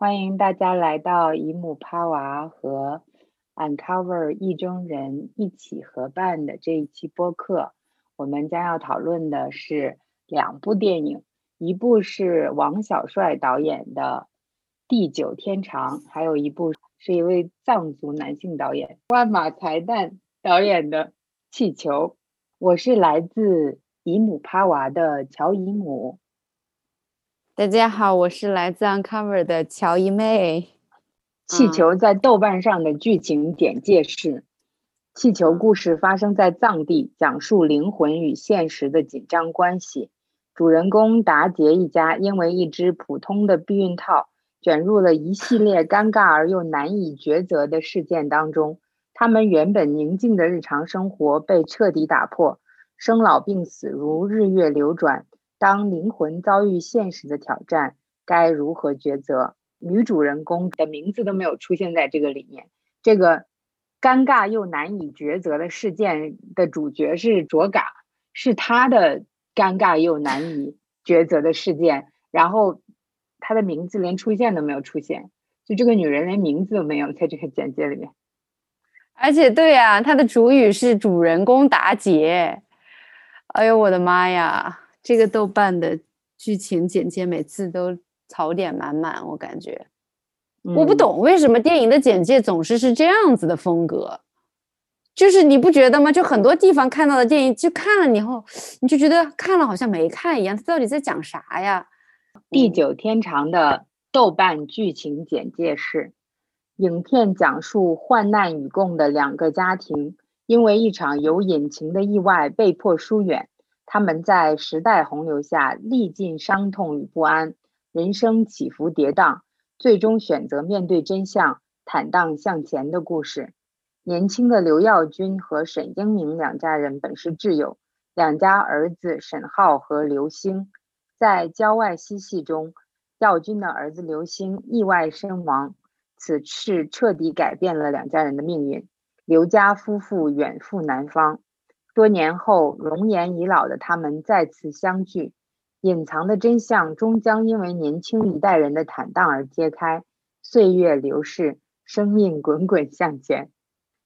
欢迎大家来到姨母趴娃和 Uncover 意中人一起合办的这一期播客。我们将要讨论的是两部电影，一部是王小帅导演的《地久天长》，还有一部是一位藏族男性导演万马才旦导演的《气球》。我是来自姨母趴娃的乔姨母。大家好，我是来自 Uncover 的乔一妹。气球在豆瓣上的剧情简介是：气球故事发生在藏地，讲述灵魂与现实的紧张关系。主人公达杰一家因为一只普通的避孕套，卷入了一系列尴尬而又难以抉择的事件当中。他们原本宁静的日常生活被彻底打破，生老病死如日月流转。当灵魂遭遇现实的挑战，该如何抉择？女主人公的名字都没有出现在这个里面。这个尴尬又难以抉择的事件的主角是卓嘎，是他的尴尬又难以抉择的事件。然后他的名字连出现都没有出现，就这个女人连名字都没有在这个简介里面。而且，对呀，他的主语是主人公达杰。哎呦，我的妈呀！这个豆瓣的剧情简介每次都槽点满满，我感觉我不懂为什么电影的简介总是是这样子的风格，就是你不觉得吗？就很多地方看到的电影，就看了以后你就觉得看了好像没看一样，它到底在讲啥呀？地久天长的豆瓣剧情简介是：影片讲述患难与共的两个家庭，因为一场有隐情的意外被迫疏远。他们在时代洪流下历尽伤痛与不安，人生起伏跌宕，最终选择面对真相，坦荡向前的故事。年轻的刘耀军和沈英明两家人本是挚友，两家儿子沈浩和刘星在郊外嬉戏中，耀军的儿子刘星意外身亡，此事彻底改变了两家人的命运。刘家夫妇远赴南方。多年后，容颜已老的他们再次相聚，隐藏的真相终将因为年轻一代人的坦荡而揭开。岁月流逝，生命滚滚向前，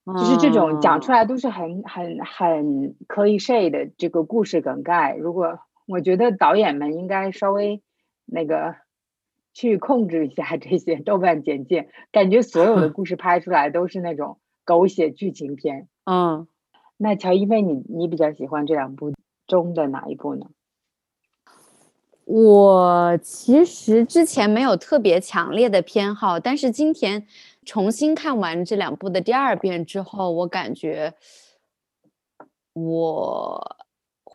就是这种讲出来都是很很很可以 say 的这个故事梗概。如果我觉得导演们应该稍微那个去控制一下这些豆瓣简介，感觉所有的 故事拍出来都是那种狗血剧情片。嗯。那乔一菲，你你比较喜欢这两部中的哪一部呢？我其实之前没有特别强烈的偏好，但是今天重新看完这两部的第二遍之后，我感觉我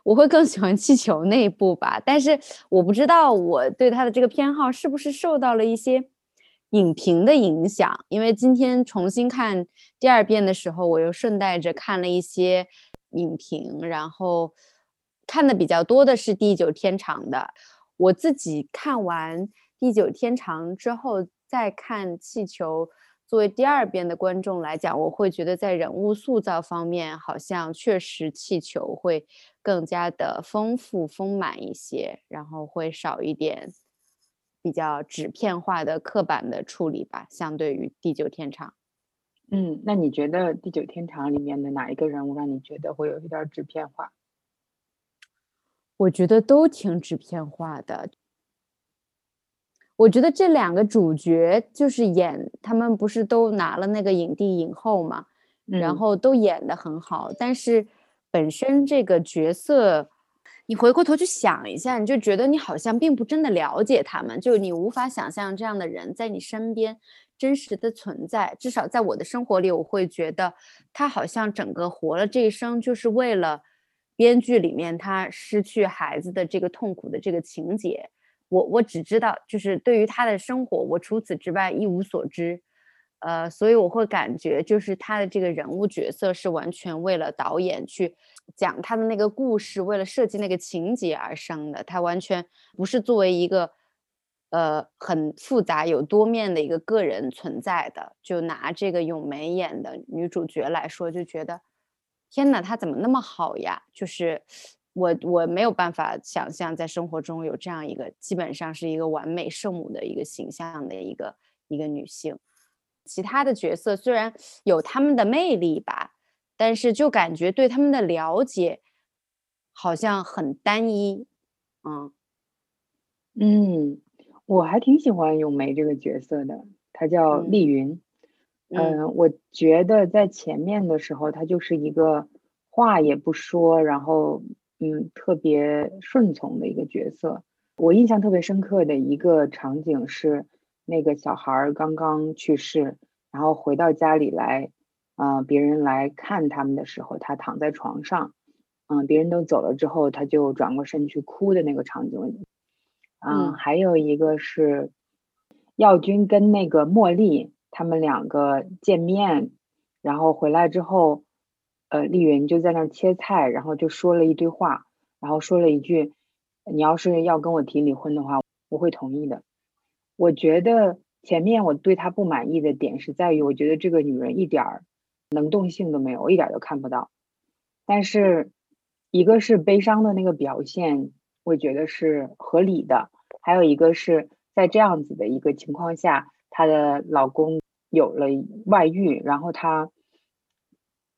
我会更喜欢气球那一部吧。但是我不知道我对他的这个偏好是不是受到了一些。影评的影响，因为今天重新看第二遍的时候，我又顺带着看了一些影评，然后看的比较多的是《地久天长》的。我自己看完《地久天长》之后再看《气球》，作为第二遍的观众来讲，我会觉得在人物塑造方面，好像确实《气球》会更加的丰富丰满一些，然后会少一点。比较纸片化的刻板的处理吧，相对于《地久天长》。嗯，那你觉得《地久天长》里面的哪一个人物让你觉得会有一点纸片化？我觉得都挺纸片化的。我觉得这两个主角就是演他们不是都拿了那个影帝影后嘛，然后都演的很好，但是本身这个角色。你回过头去想一下，你就觉得你好像并不真的了解他们，就你无法想象这样的人在你身边真实的存在。至少在我的生活里，我会觉得他好像整个活了这一生，就是为了编剧里面他失去孩子的这个痛苦的这个情节。我我只知道，就是对于他的生活，我除此之外一无所知。呃，所以我会感觉，就是他的这个人物角色是完全为了导演去讲他的那个故事，为了设计那个情节而生的。他完全不是作为一个呃很复杂有多面的一个个人存在的。就拿这个咏梅演的女主角来说，就觉得天哪，她怎么那么好呀？就是我我没有办法想象在生活中有这样一个基本上是一个完美圣母的一个形象的一个一个女性。其他的角色虽然有他们的魅力吧，但是就感觉对他们的了解好像很单一。嗯嗯，我还挺喜欢咏梅这个角色的，她叫丽云。嗯，我觉得在前面的时候，她就是一个话也不说，然后。嗯，特别顺从的一个角色。我印象特别深刻的一个场景是，那个小孩儿刚刚去世，然后回到家里来，嗯，别人来看他们的时候，他躺在床上，嗯，别人都走了之后，他就转过身去哭的那个场景。嗯，还有一个是，耀军跟那个茉莉他们两个见面，然后回来之后。呃，丽云就在那儿切菜，然后就说了一堆话，然后说了一句：“你要是要跟我提离婚的话，我会同意的。”我觉得前面我对她不满意的点是在于，我觉得这个女人一点儿能动性都没有，我一点都看不到。但是一个是悲伤的那个表现，我觉得是合理的；还有一个是在这样子的一个情况下，她的老公有了外遇，然后她。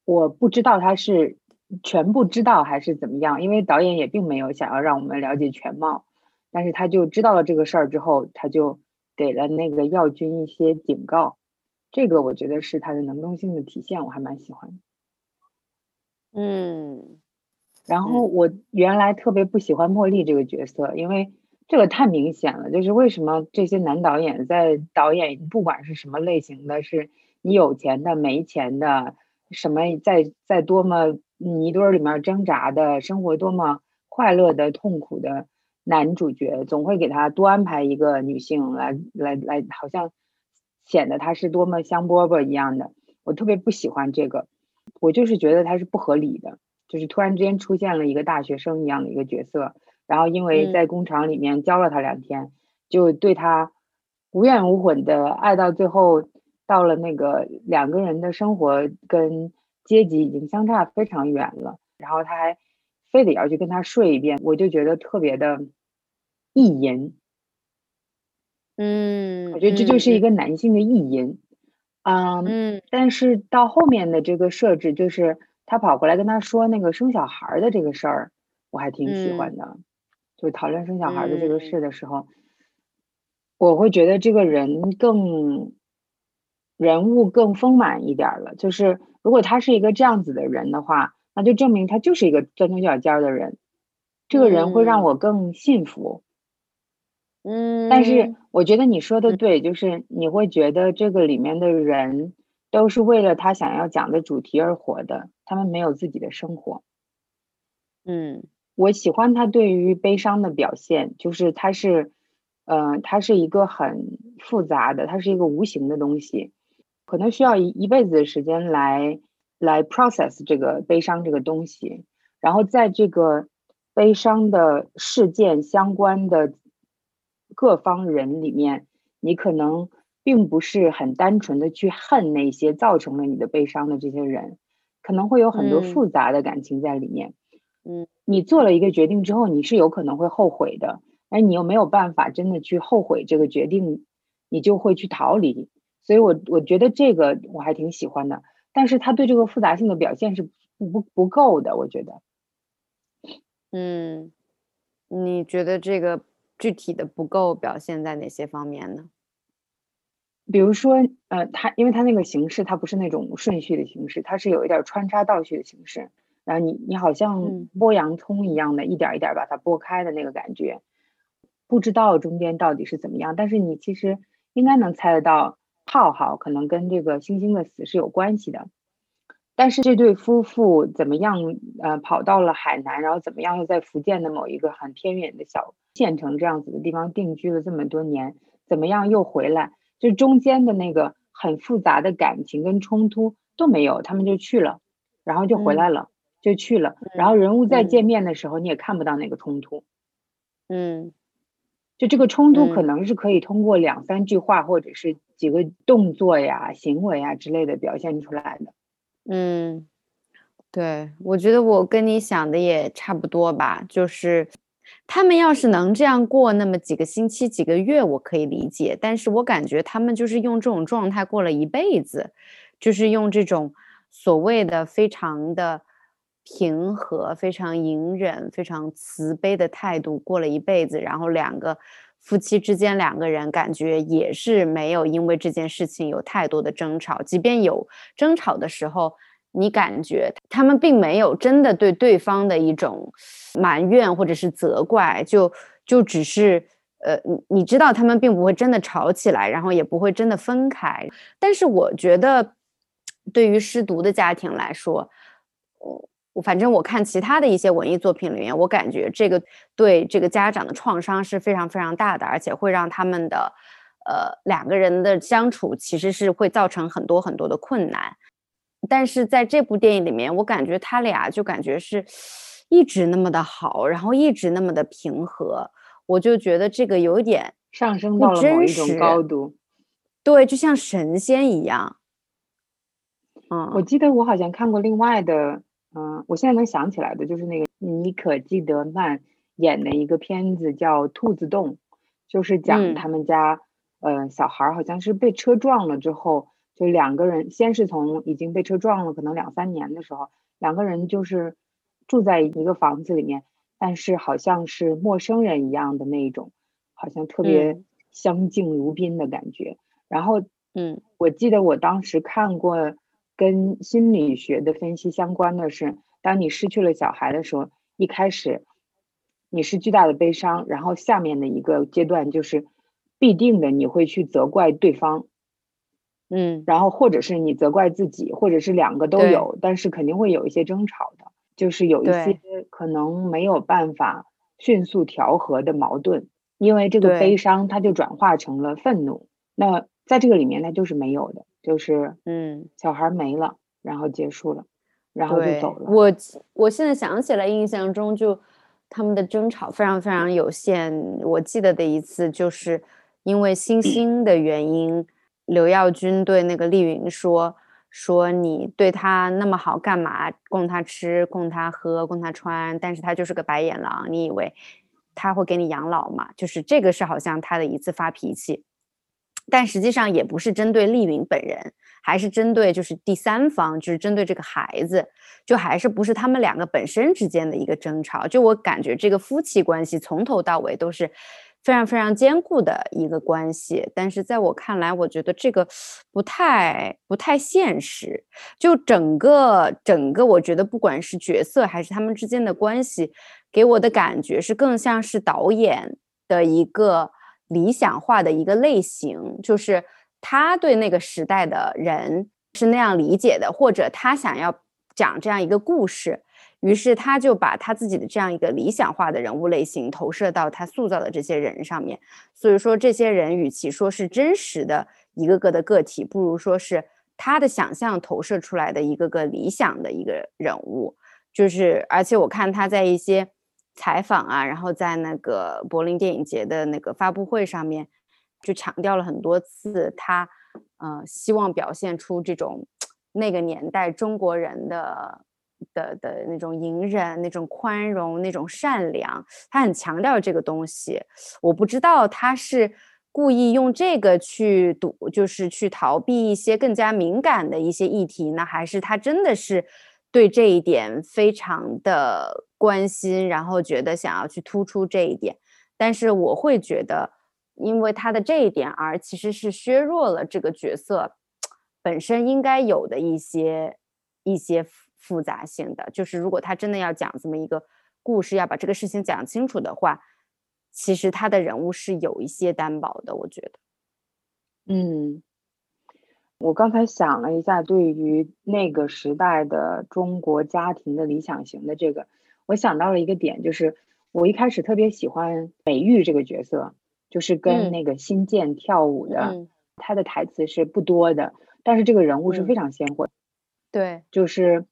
我不知道他是全部知道还是怎么样，因为导演也并没有想要让我们了解全貌，但是他就知道了这个事儿之后，他就给了那个耀军一些警告，这个我觉得是他的能动性的体现，我还蛮喜欢。嗯，然后我原来特别不喜欢茉莉这个角色，因为这个太明显了，就是为什么这些男导演在导演不管是什么类型的，是你有钱的没钱的。什么在在多么泥堆里面挣扎的生活，多么快乐的痛苦的男主角，总会给他多安排一个女性来来来，好像显得他是多么香饽饽一样的。我特别不喜欢这个，我就是觉得他是不合理的，就是突然之间出现了一个大学生一样的一个角色，然后因为在工厂里面教了他两天，就对他无怨无悔的爱到最后。到了那个两个人的生活跟阶级已经相差非常远了，然后他还非得要去跟他睡一遍，我就觉得特别的意淫。嗯，我觉得这就是一个男性的意淫。嗯，但是到后面的这个设置，就是他跑过来跟他说那个生小孩的这个事儿，我还挺喜欢的。就讨论生小孩的这个事的时候，我会觉得这个人更。人物更丰满一点了，就是如果他是一个这样子的人的话，那就证明他就是一个钻牛角尖的人。这个人会让我更信服。嗯，但是我觉得你说的对，就是你会觉得这个里面的人都是为了他想要讲的主题而活的，他们没有自己的生活。嗯，我喜欢他对于悲伤的表现，就是他是，呃，他是一个很复杂的，他是一个无形的东西。可能需要一一辈子的时间来来 process 这个悲伤这个东西，然后在这个悲伤的事件相关的各方人里面，你可能并不是很单纯的去恨那些造成了你的悲伤的这些人，可能会有很多复杂的感情在里面。嗯，你做了一个决定之后，你是有可能会后悔的，而你又没有办法真的去后悔这个决定，你就会去逃离。所以，我我觉得这个我还挺喜欢的，但是他对这个复杂性的表现是不不不够的，我觉得。嗯，你觉得这个具体的不够表现在哪些方面呢？比如说，呃，它因为它那个形式，它不是那种顺序的形式，它是有一点穿插倒叙的形式，然后你你好像剥洋葱一样的，一点一点把它剥开的那个感觉，不知道中间到底是怎么样，但是你其实应该能猜得到。浩浩可能跟这个星星的死是有关系的，但是这对夫妇怎么样？呃，跑到了海南，然后怎么样又在福建的某一个很偏远的小县城这样子的地方定居了这么多年，怎么样又回来？就中间的那个很复杂的感情跟冲突都没有，他们就去了，然后就回来了，就去了，然后人物再见面的时候，你也看不到那个冲突。嗯。就这个冲突可能是可以通过两三句话或者是几个动作呀、行为啊之类的表现出来的。嗯，对，我觉得我跟你想的也差不多吧，就是他们要是能这样过那么几个星期、几个月，我可以理解。但是我感觉他们就是用这种状态过了一辈子，就是用这种所谓的非常的平和、非常隐忍、非常慈悲的态度过了一辈子，然后两个夫妻之间两个人感觉也是没有因为这件事情有太多的争吵，即便有争吵的时候。你感觉他们并没有真的对对方的一种埋怨或者是责怪，就就只是呃，你你知道他们并不会真的吵起来，然后也不会真的分开。但是我觉得，对于失独的家庭来说，我反正我看其他的一些文艺作品里面，我感觉这个对这个家长的创伤是非常非常大的，而且会让他们的呃两个人的相处其实是会造成很多很多的困难。但是在这部电影里面，我感觉他俩就感觉是一直那么的好，然后一直那么的平和，我就觉得这个有点上升到了某一种高度，对，就像神仙一样。嗯，我记得我好像看过另外的，嗯，我现在能想起来的就是那个妮可基德曼演的一个片子叫《兔子洞》，就是讲他们家呃小孩好像是被车撞了之后。就两个人，先是从已经被车撞了，可能两三年的时候，两个人就是住在一个房子里面，但是好像是陌生人一样的那一种，好像特别相敬如宾的感觉。然后，嗯，我记得我当时看过跟心理学的分析相关的是，当你失去了小孩的时候，一开始你是巨大的悲伤，然后下面的一个阶段就是必定的你会去责怪对方。嗯，然后或者是你责怪自己，或者是两个都有，但是肯定会有一些争吵的，就是有一些可能没有办法迅速调和的矛盾，因为这个悲伤它就转化成了愤怒。那在这个里面，它就是没有的，就是嗯，小孩没了，然后结束了，然后就走了。我我现在想起来，印象中就他们的争吵非常非常有限。我记得的一次就是因为星星的原因。刘耀军对那个丽云说：“说你对他那么好，干嘛供他吃、供他喝、供他穿？但是他就是个白眼狼，你以为他会给你养老吗？就是这个是好像他的一次发脾气，但实际上也不是针对丽云本人，还是针对就是第三方，就是针对这个孩子，就还是不是他们两个本身之间的一个争吵。就我感觉这个夫妻关系从头到尾都是。”非常非常坚固的一个关系，但是在我看来，我觉得这个不太不太现实。就整个整个，我觉得不管是角色还是他们之间的关系，给我的感觉是更像是导演的一个理想化的一个类型，就是他对那个时代的人是那样理解的，或者他想要讲这样一个故事。于是他就把他自己的这样一个理想化的人物类型投射到他塑造的这些人上面，所以说这些人与其说是真实的一个个的个体，不如说是他的想象投射出来的一个个理想的一个人物。就是，而且我看他在一些采访啊，然后在那个柏林电影节的那个发布会上面，就强调了很多次，他呃希望表现出这种 那个年代中国人的。的的那种隐忍、那种宽容、那种善良，他很强调这个东西。我不知道他是故意用这个去赌，就是去逃避一些更加敏感的一些议题呢，还是他真的是对这一点非常的关心，然后觉得想要去突出这一点？但是我会觉得，因为他的这一点，而其实是削弱了这个角色本身应该有的一些一些。复杂性的，就是如果他真的要讲这么一个故事，要把这个事情讲清楚的话，其实他的人物是有一些担保的，我觉得。嗯，我刚才想了一下，对于那个时代的中国家庭的理想型的这个，我想到了一个点，就是我一开始特别喜欢美玉这个角色，就是跟那个新建跳舞的，他的台词是不多的，但是这个人物是非常鲜活。对，就是。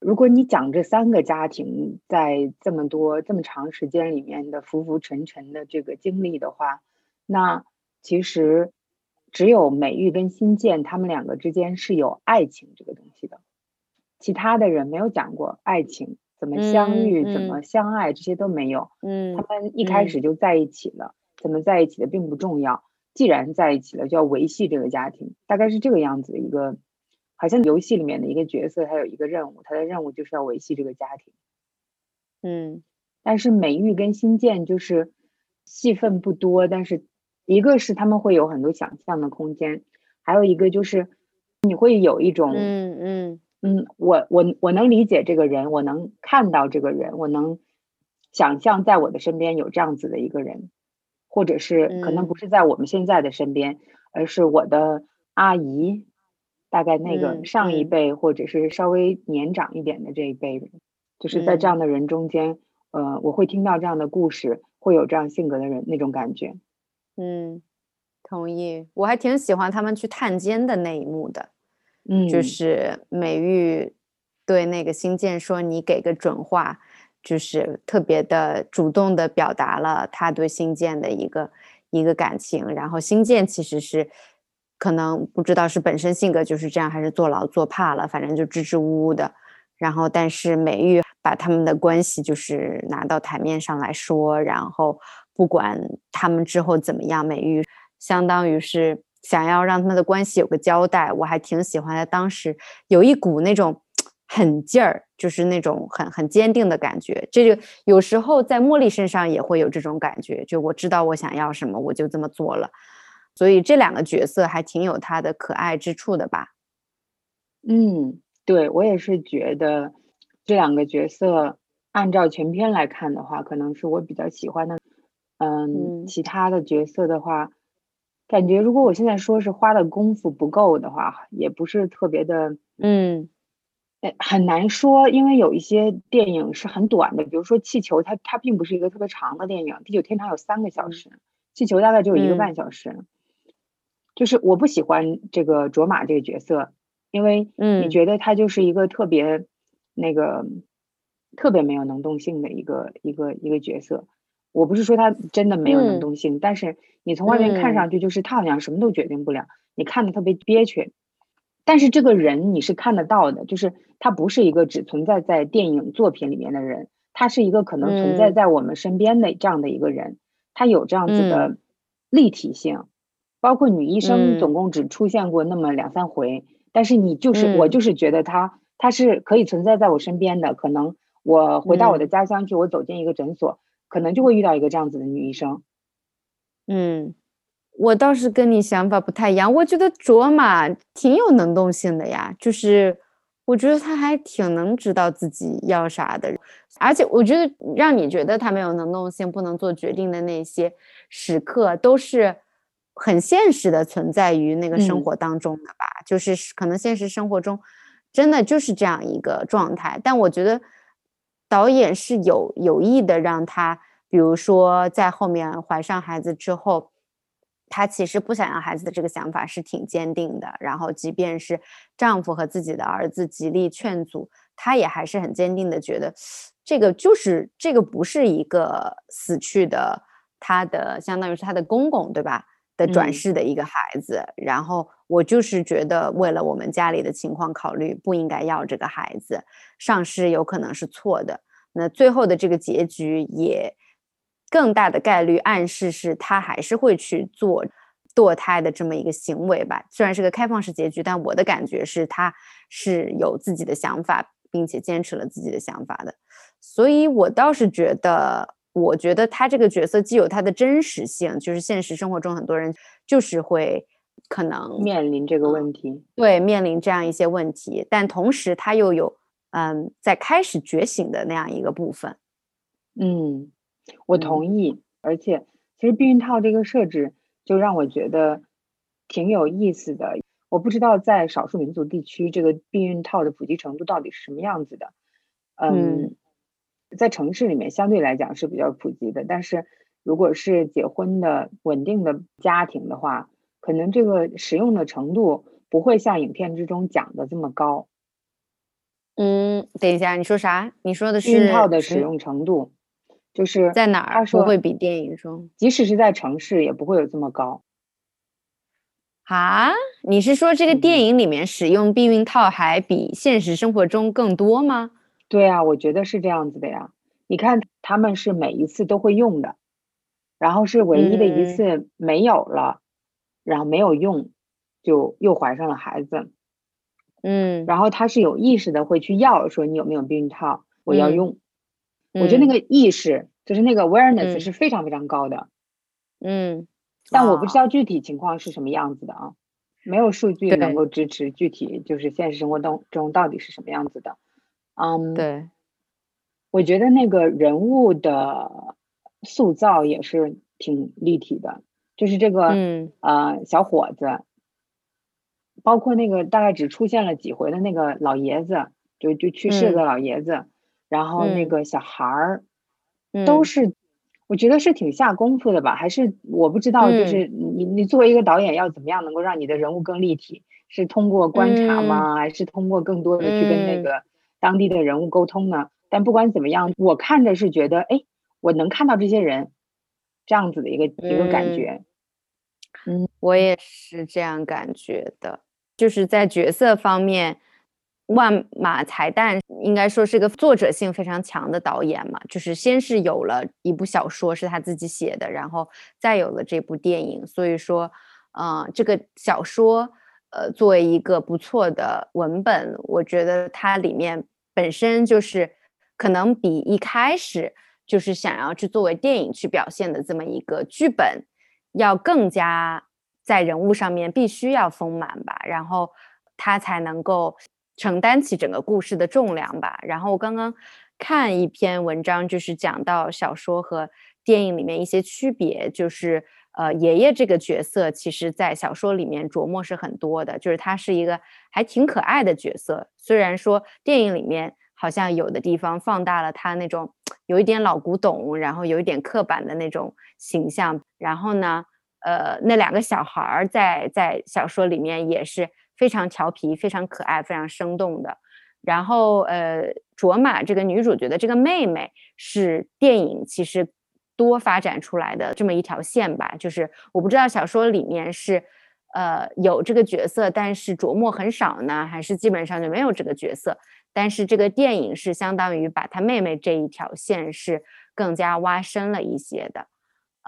如果你讲这三个家庭在这么多这么长时间里面的浮浮沉沉的这个经历的话，那其实只有美玉跟新建他们两个之间是有爱情这个东西的。其他的人没有讲过爱情怎么相遇、怎么相爱，这些都没有。嗯，他们一开始就在一起了，怎么在一起的并不重要。既然在一起了，就要维系这个家庭，大概是这个样子的一个，好像游戏里面的一个角色，他有一个任务，他的任务就是要维系这个家庭。嗯，但是美玉跟新建就是戏份不多，但是一个是他们会有很多想象的空间，还有一个就是你会有一种嗯嗯嗯，我我我能理解这个人，我能看到这个人，我能想象在我的身边有这样子的一个人。或者是可能不是在我们现在的身边，而是我的阿姨，大概那个上一辈或者是稍微年长一点的这一辈人，就是在这样的人中间，呃，我会听到这样的故事，会有这样性格的人那种感觉。嗯，同意。我还挺喜欢他们去探监的那一幕的，嗯，就是美玉对那个新建说：“你给个准话。”就是特别的主动的表达了他对新建的一个一个感情，然后新建其实是可能不知道是本身性格就是这样，还是坐牢坐怕了，反正就支支吾吾的。然后，但是美玉把他们的关系就是拿到台面上来说，然后不管他们之后怎么样，美玉相当于是想要让他们的关系有个交代。我还挺喜欢的当时有一股那种。狠劲儿，就是那种很很坚定的感觉。这就有时候在茉莉身上也会有这种感觉，就我知道我想要什么，我就这么做了。所以这两个角色还挺有他的可爱之处的吧？嗯，对我也是觉得这两个角色按照全篇来看的话，可能是我比较喜欢的。嗯，其他的角色的话，感觉如果我现在说是花的功夫不够的话，也不是特别的。嗯。哎，很难说，因为有一些电影是很短的，比如说《气球》，它它并不是一个特别长的电影，《地久天长》有三个小时，《气球》大概只有一个半小时。就是我不喜欢这个卓玛这个角色，因为你觉得他就是一个特别那个特别没有能动性的一个一个一个角色。我不是说他真的没有能动性，但是你从外面看上去就是他好像什么都决定不了，你看的特别憋屈。但是这个人你是看得到的，就是他不是一个只存在在电影作品里面的人，他是一个可能存在在我们身边的这样的一个人，他有这样子的立体性。包括女医生总共只出现过那么两三回，但是你就是我就是觉得她她是可以存在在我身边的。可能我回到我的家乡去，我走进一个诊所，可能就会遇到一个这样子的女医生。嗯。我倒是跟你想法不太一样，我觉得卓玛挺有能动性的呀，就是我觉得她还挺能知道自己要啥的，而且我觉得让你觉得她没有能动性、不能做决定的那些时刻，都是很现实的存在于那个生活当中的吧，就是可能现实生活中真的就是这样一个状态，但我觉得导演是有有意的让他，比如说在后面怀上孩子之后。她其实不想要孩子的这个想法是挺坚定的，然后即便是丈夫和自己的儿子极力劝阻，她也还是很坚定的觉得，这个就是这个不是一个死去的，她的相当于是她的公公对吧？的转世的一个孩子，然后我就是觉得为了我们家里的情况考虑，不应该要这个孩子，上市有可能是错的，那最后的这个结局也。更大的概率暗示是他还是会去做堕胎的这么一个行为吧。虽然是个开放式结局，但我的感觉是他是有自己的想法，并且坚持了自己的想法的。所以我倒是觉得，我觉得他这个角色既有他的真实性，就是现实生活中很多人就是会可能面临这个问题，对，面临这样一些问题，但同时他又有嗯在开始觉醒的那样一个部分，嗯。我同意，而且其实避孕套这个设置就让我觉得挺有意思的。我不知道在少数民族地区，这个避孕套的普及程度到底是什么样子的。嗯，在城市里面相对来讲是比较普及的，但是如果是结婚的稳定的家庭的话，可能这个使用的程度不会像影片之中讲的这么高。嗯，等一下，你说啥？你说的是避孕套的使用程度。就是在哪儿不会比电影中，即使是在城市也不会有这么高。啊，你是说这个电影里面使用避孕套还比现实生活中更多吗？对啊，我觉得是这样子的呀。你看他们是每一次都会用的，然后是唯一的一次没有了，然后没有用，就又怀上了孩子。嗯，然后他是有意识的会去要说你有没有避孕套，我要用。我觉得那个意识就是那个 awareness 是非常非常高的。嗯。但我不知道具体情况是什么样子的啊，没有数据能够支持具体就是现实生活当中到底是什么样子的。嗯，对，我觉得那个人物的塑造也是挺立体的，就是这个呃小伙子，包括那个大概只出现了几回的那个老爷子，就就去世的老爷子，然后那个小孩儿，都是。我觉得是挺下功夫的吧，还是我不知道，就是你你作为一个导演要怎么样能够让你的人物更立体？是通过观察吗？还是通过更多的去跟那个当地的人物沟通呢？但不管怎么样，我看着是觉得，哎，我能看到这些人这样子的一个一个感觉。嗯，我也是这样感觉的，就是在角色方面。万马才旦应该说是个作者性非常强的导演嘛，就是先是有了一部小说是他自己写的，然后再有了这部电影，所以说，嗯，这个小说，呃，作为一个不错的文本，我觉得它里面本身就是可能比一开始就是想要去作为电影去表现的这么一个剧本，要更加在人物上面必须要丰满吧，然后它才能够。承担起整个故事的重量吧。然后我刚刚看一篇文章，就是讲到小说和电影里面一些区别，就是呃，爷爷这个角色，其实在小说里面琢磨是很多的，就是他是一个还挺可爱的角色。虽然说电影里面好像有的地方放大了他那种有一点老古董，然后有一点刻板的那种形象。然后呢，呃，那两个小孩儿在在小说里面也是。非常调皮、非常可爱、非常生动的。然后，呃，卓玛这个女主角的这个妹妹是电影其实多发展出来的这么一条线吧。就是我不知道小说里面是呃有这个角色，但是琢磨很少呢，还是基本上就没有这个角色。但是这个电影是相当于把他妹妹这一条线是更加挖深了一些的。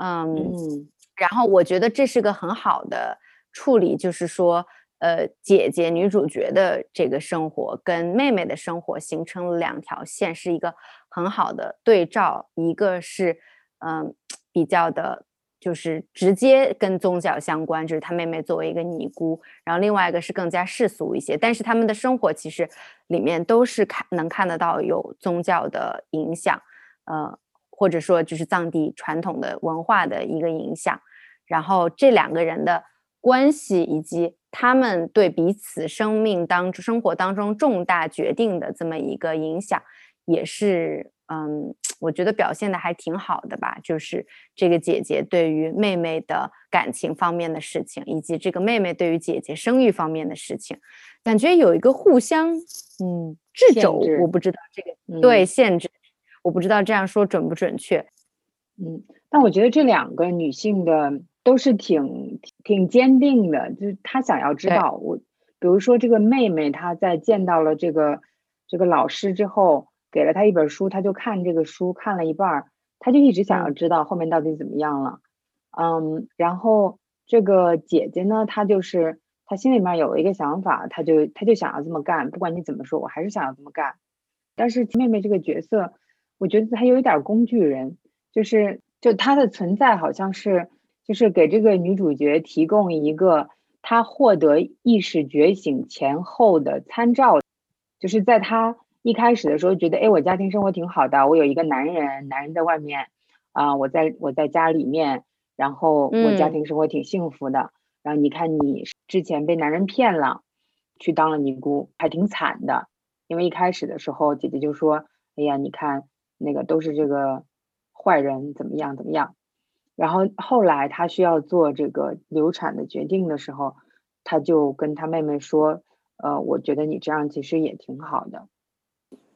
嗯，然后我觉得这是个很好的处理，就是说。呃，姐姐女主角的这个生活跟妹妹的生活形成了两条线，是一个很好的对照。一个是，嗯，比较的，就是直接跟宗教相关，就是他妹妹作为一个尼姑。然后另外一个是更加世俗一些，但是他们的生活其实里面都是看能看得到有宗教的影响，呃，或者说就是藏地传统的文化的一个影响。然后这两个人的关系以及。他们对彼此生命当、生活当中重大决定的这么一个影响，也是嗯，我觉得表现的还挺好的吧。就是这个姐姐对于妹妹的感情方面的事情，以及这个妹妹对于姐姐生育方面的事情，感觉有一个互相嗯制肘。我不知道这个对限制，我不知道这样说准不准确。嗯，但我觉得这两个女性的。都是挺挺坚定的，就是她想要知道我，比如说这个妹妹，她在见到了这个这个老师之后，给了他一本书，他就看这个书看了一半儿，她就一直想要知道后面到底怎么样了。嗯，然后这个姐姐呢，她就是她心里面有一个想法，她就她就想要这么干，不管你怎么说，我还是想要这么干。但是妹妹这个角色，我觉得她有一点工具人，就是就她的存在好像是。就是给这个女主角提供一个她获得意识觉醒前后的参照，就是在她一开始的时候觉得，哎，我家庭生活挺好的，我有一个男人，男人在外面，啊，我在我在家里面，然后我家庭生活挺幸福的。然后你看你之前被男人骗了，去当了尼姑，还挺惨的。因为一开始的时候，姐姐就说，哎呀，你看那个都是这个坏人，怎么样怎么样。然后后来他需要做这个流产的决定的时候，他就跟他妹妹说：“呃，我觉得你这样其实也挺好的。”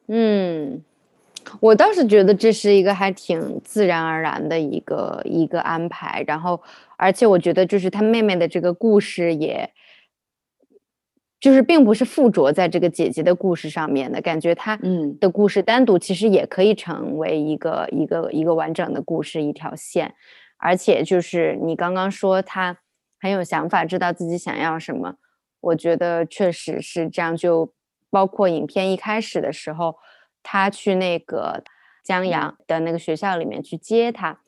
嗯，我倒是觉得这是一个还挺自然而然的一个一个安排，然后而且我觉得就是他妹妹的这个故事也。就是并不是附着在这个姐姐的故事上面的感觉，她嗯的故事单独其实也可以成为一个一个一个完整的故事一条线，而且就是你刚刚说她很有想法，知道自己想要什么，我觉得确实是这样。就包括影片一开始的时候，他去那个江阳的那个学校里面去接他，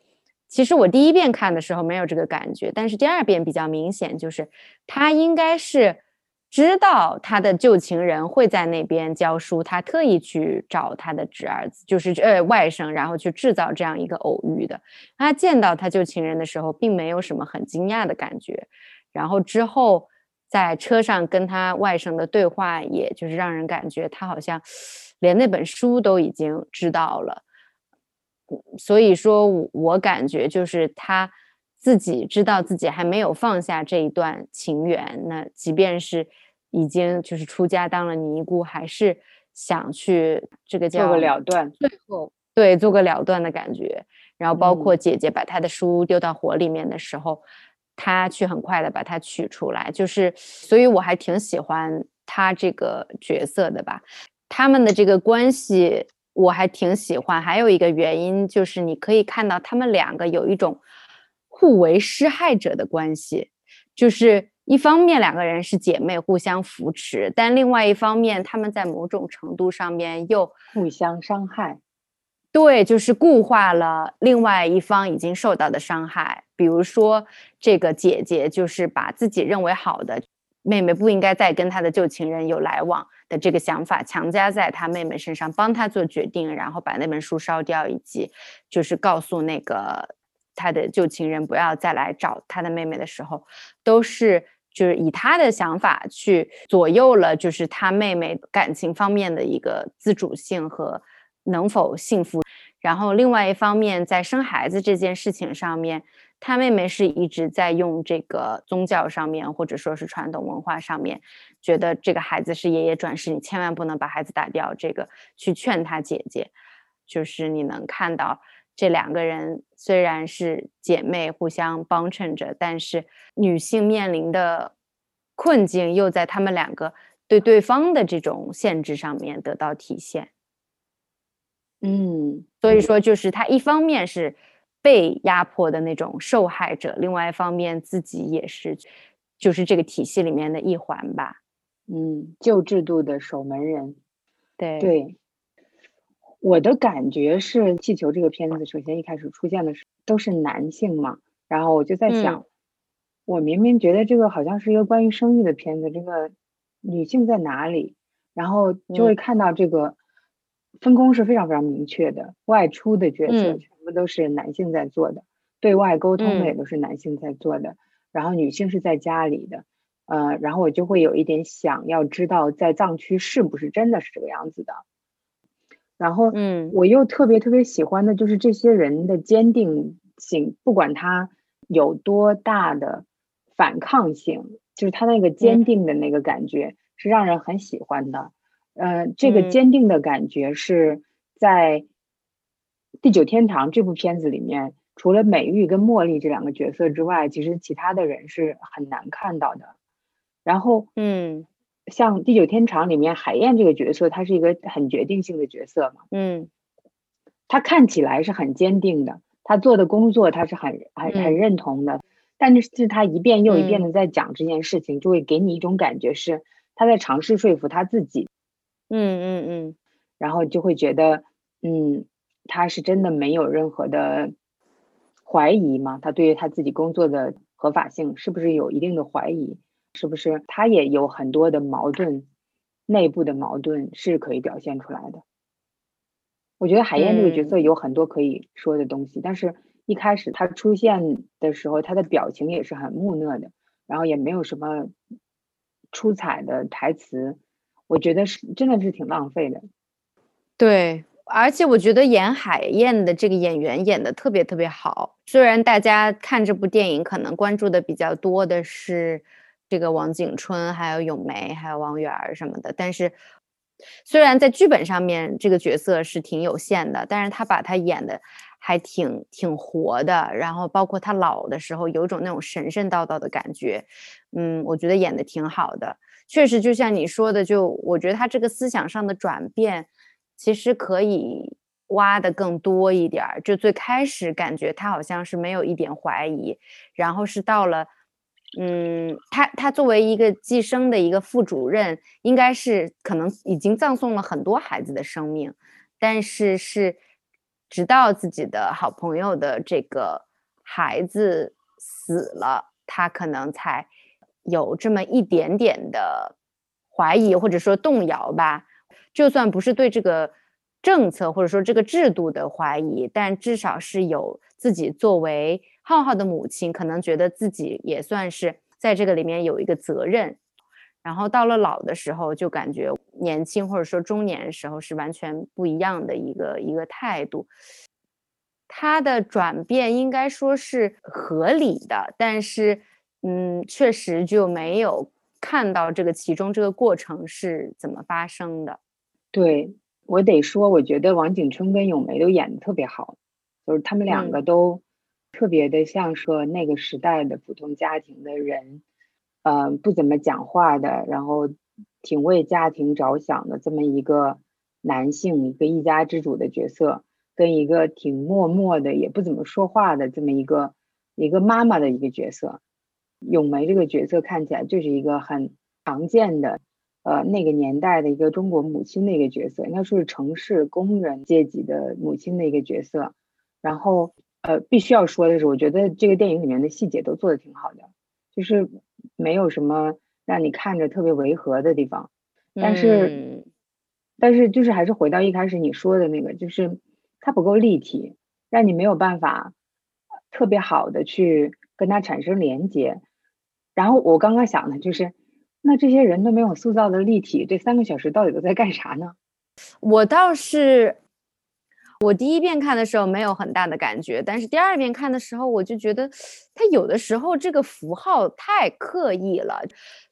其实我第一遍看的时候没有这个感觉，但是第二遍比较明显，就是他应该是。知道他的旧情人会在那边教书，他特意去找他的侄儿子，就是呃外甥，然后去制造这样一个偶遇的。他见到他旧情人的时候，并没有什么很惊讶的感觉，然后之后在车上跟他外甥的对话，也就是让人感觉他好像连那本书都已经知道了。所以说，我感觉就是他。自己知道自己还没有放下这一段情缘，那即便是已经就是出家当了尼姑，还是想去这个叫做个了断，最后对做个了断的感觉。然后包括姐姐把他的书丢到火里面的时候，他去很快的把它取出来，就是所以我还挺喜欢他这个角色的吧。他们的这个关系我还挺喜欢，还有一个原因就是你可以看到他们两个有一种。互为施害者的关系，就是一方面两个人是姐妹，互相扶持，但另外一方面，他们在某种程度上面又互相伤害。对，就是固化了另外一方已经受到的伤害。比如说，这个姐姐就是把自己认为好的妹妹不应该再跟她的旧情人有来往的这个想法强加在她妹妹身上，帮她做决定，然后把那本书烧掉，以及就是告诉那个。他的旧情人不要再来找他的妹妹的时候，都是就是以他的想法去左右了，就是他妹妹感情方面的一个自主性和能否幸福。然后另外一方面，在生孩子这件事情上面，他妹妹是一直在用这个宗教上面或者说是传统文化上面，觉得这个孩子是爷爷转世，你千万不能把孩子打掉。这个去劝他姐姐，就是你能看到。这两个人虽然是姐妹，互相帮衬着，但是女性面临的困境又在他们两个对对方的这种限制上面得到体现。嗯，所以说，就是他一方面是被压迫的那种受害者，另外一方面自己也是，就是这个体系里面的一环吧。嗯，旧制度的守门人。对对。我的感觉是，《气球》这个片子首先一开始出现的是都是男性嘛，然后我就在想，我明明觉得这个好像是一个关于生育的片子，这个女性在哪里？然后就会看到这个分工是非常非常明确的，外出的角色全部都是男性在做的，对外沟通的也都是男性在做的，然后女性是在家里的，呃，然后我就会有一点想要知道，在藏区是不是真的是这个样子的。然后，嗯，我又特别特别喜欢的就是这些人的坚定性，不管他有多大的反抗性，就是他那个坚定的那个感觉是让人很喜欢的。呃，这个坚定的感觉是在《地久天堂》这部片子里面，除了美玉跟茉莉这两个角色之外，其实其他的人是很难看到的。然后，嗯。像《地久天长》里面海燕这个角色，她是一个很决定性的角色嘛。嗯，她看起来是很坚定的，她做的工作她是很很很认同的。但是，是她一遍又一遍的在讲这件事情，就会给你一种感觉是她在尝试说服她自己。嗯嗯嗯，然后就会觉得，嗯，他是真的没有任何的怀疑吗？他对于他自己工作的合法性是不是有一定的怀疑？是不是他也有很多的矛盾，内部的矛盾是可以表现出来的？我觉得海燕这个角色有很多可以说的东西，但是一开始他出现的时候，他的表情也是很木讷的，然后也没有什么出彩的台词，我觉得是真的是挺浪费的。对，而且我觉得演海燕的这个演员演的特别特别好，虽然大家看这部电影可能关注的比较多的是。这个王景春，还有咏梅，还有王源儿什么的，但是虽然在剧本上面这个角色是挺有限的，但是他把他演的还挺挺活的，然后包括他老的时候有种那种神神叨叨的感觉，嗯，我觉得演的挺好的。确实，就像你说的，就我觉得他这个思想上的转变，其实可以挖的更多一点儿。就最开始感觉他好像是没有一点怀疑，然后是到了。嗯，他他作为一个寄生的一个副主任，应该是可能已经葬送了很多孩子的生命，但是是直到自己的好朋友的这个孩子死了，他可能才有这么一点点的怀疑或者说动摇吧。就算不是对这个政策或者说这个制度的怀疑，但至少是有自己作为。浩浩的母亲可能觉得自己也算是在这个里面有一个责任，然后到了老的时候就感觉年轻或者说中年的时候是完全不一样的一个一个态度。他的转变应该说是合理的，但是嗯，确实就没有看到这个其中这个过程是怎么发生的。对我得说，我觉得王景春跟咏梅都演的特别好，就是他们两个都。特别的像是那个时代的普通家庭的人，呃，不怎么讲话的，然后挺为家庭着想的这么一个男性，一个一家之主的角色，跟一个挺默默的也不怎么说话的这么一个一个妈妈的一个角色。咏梅这个角色看起来就是一个很常见的，呃，那个年代的一个中国母亲的一个角色，应该说是城市工人阶级的母亲的一个角色，然后。呃，必须要说的是，我觉得这个电影里面的细节都做的挺好的，就是没有什么让你看着特别违和的地方。但是，但是就是还是回到一开始你说的那个，就是它不够立体，让你没有办法特别好的去跟它产生连接。然后我刚刚想的就是，那这些人都没有塑造的立体，这三个小时到底都在干啥呢？我倒是。我第一遍看的时候没有很大的感觉，但是第二遍看的时候，我就觉得他有的时候这个符号太刻意了，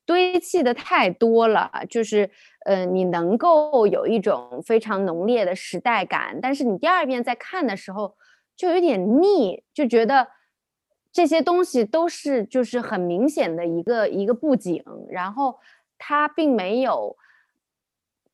堆砌的太多了，就是呃，你能够有一种非常浓烈的时代感，但是你第二遍在看的时候就有点腻，就觉得这些东西都是就是很明显的一个一个布景，然后它并没有。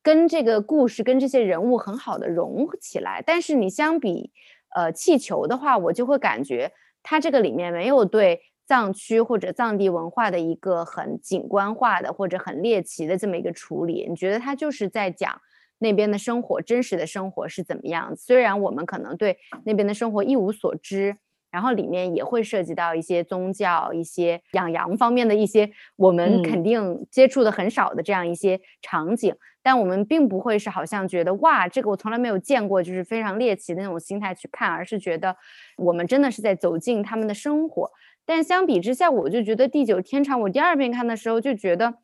跟这个故事跟这些人物很好的融起来，但是你相比，呃，气球的话，我就会感觉它这个里面没有对藏区或者藏地文化的一个很景观化的或者很猎奇的这么一个处理。你觉得它就是在讲那边的生活，真实的生活是怎么样？虽然我们可能对那边的生活一无所知。然后里面也会涉及到一些宗教、一些养羊方面的一些我们肯定接触的很少的这样一些场景，但我们并不会是好像觉得哇，这个我从来没有见过，就是非常猎奇的那种心态去看，而是觉得我们真的是在走进他们的生活。但相比之下，我就觉得《地久天长》，我第二遍看的时候就觉得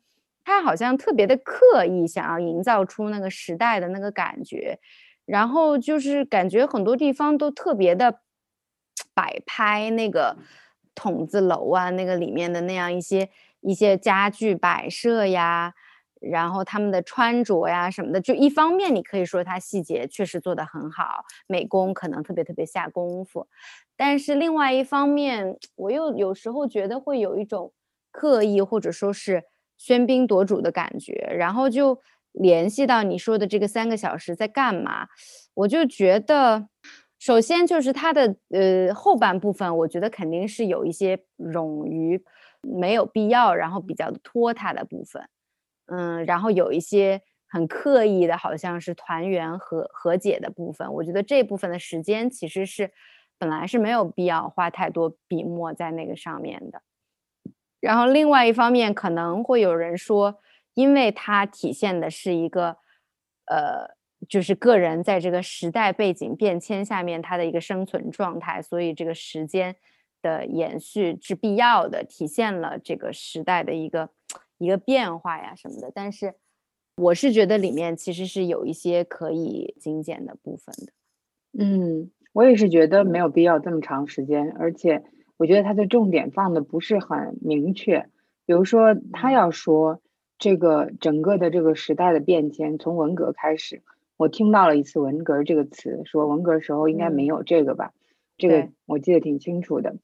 他好像特别的刻意，想要营造出那个时代的那个感觉，然后就是感觉很多地方都特别的。摆拍那个筒子楼啊，那个里面的那样一些一些家具摆设呀，然后他们的穿着呀什么的，就一方面你可以说它细节确实做得很好，美工可能特别特别下功夫，但是另外一方面，我又有时候觉得会有一种刻意或者说是喧宾夺主的感觉，然后就联系到你说的这个三个小时在干嘛，我就觉得。首先就是它的呃后半部分，我觉得肯定是有一些冗余、没有必要，然后比较拖沓的部分，嗯，然后有一些很刻意的，好像是团圆和和解的部分。我觉得这部分的时间其实是本来是没有必要花太多笔墨在那个上面的。然后另外一方面，可能会有人说，因为它体现的是一个呃。就是个人在这个时代背景变迁下面，他的一个生存状态，所以这个时间的延续是必要的，体现了这个时代的一个一个变化呀什么的。但是，我是觉得里面其实是有一些可以精简的部分的。嗯，我也是觉得没有必要这么长时间，而且我觉得他的重点放的不是很明确。比如说，他要说这个整个的这个时代的变迁，从文革开始，我听到了一次“文革”这个词，说文革时候应该没有这个吧？这个我记得挺清楚的。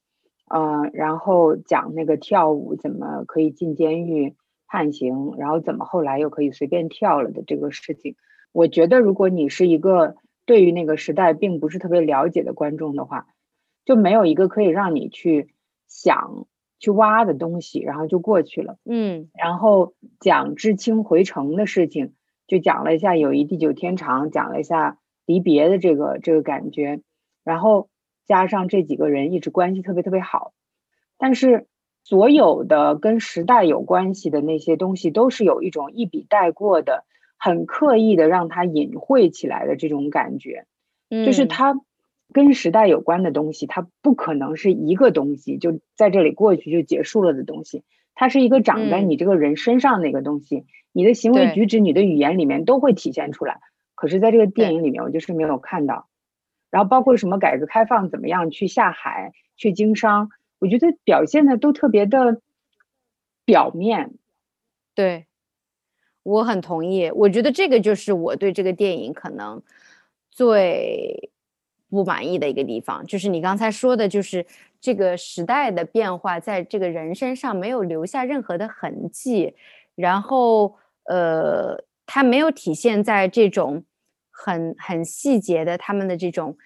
呃，然后讲那个跳舞怎么可以进监狱判刑，然后怎么后来又可以随便跳了的这个事情。我觉得，如果你是一个对于那个时代并不是特别了解的观众的话，就没有一个可以让你去想、去挖的东西，然后就过去了。嗯，然后讲知青回城的事情，就讲了一下友谊地久天长，讲了一下离别的这个这个感觉，然后。加上这几个人一直关系特别特别好，但是所有的跟时代有关系的那些东西，都是有一种一笔带过的，很刻意的让它隐晦起来的这种感觉。就是它跟时代有关的东西，它不可能是一个东西就在这里过去就结束了的东西，它是一个长在你这个人身上的一个东西，你的行为举止、你的语言里面都会体现出来。可是，在这个电影里面，我就是没有看到。然后包括什么改革开放怎么样去下海去经商，我觉得表现的都特别的表面。对，我很同意。我觉得这个就是我对这个电影可能最不满意的一个地方，就是你刚才说的，就是这个时代的变化在这个人身上没有留下任何的痕迹，然后呃，它没有体现在这种。很很细节的，他们的这种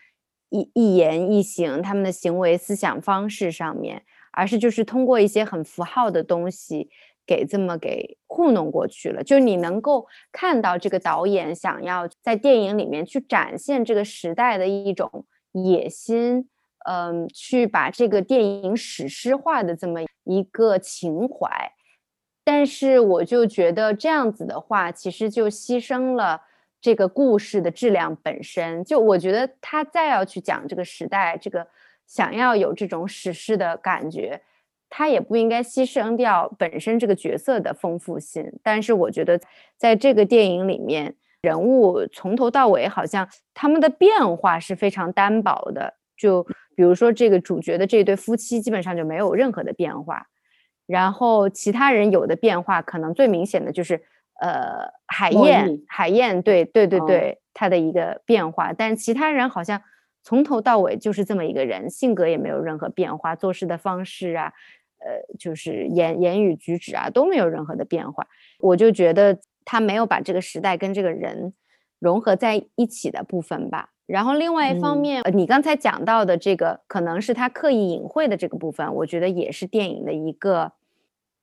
一一言一行，他们的行为思想方式上面，而是就是通过一些很符号的东西给这么给糊弄过去了。就你能够看到这个导演想要在电影里面去展现这个时代的一种野心，嗯，去把这个电影史诗化的这么一个情怀。但是我就觉得这样子的话，其实就牺牲了。这个故事的质量本身就，我觉得他再要去讲这个时代，这个想要有这种史诗的感觉，他也不应该牺牲掉本身这个角色的丰富性。但是我觉得在这个电影里面，人物从头到尾好像他们的变化是非常单薄的。就比如说这个主角的这对夫妻，基本上就没有任何的变化。然后其他人有的变化，可能最明显的就是。呃，海燕，海燕，对对对对，他的一个变化，但是其他人好像从头到尾就是这么一个人，性格也没有任何变化，做事的方式啊，呃，就是言言语举止啊都没有任何的变化。我就觉得他没有把这个时代跟这个人融合在一起的部分吧。然后另外一方面，你刚才讲到的这个可能是他刻意隐晦的这个部分，我觉得也是电影的一个。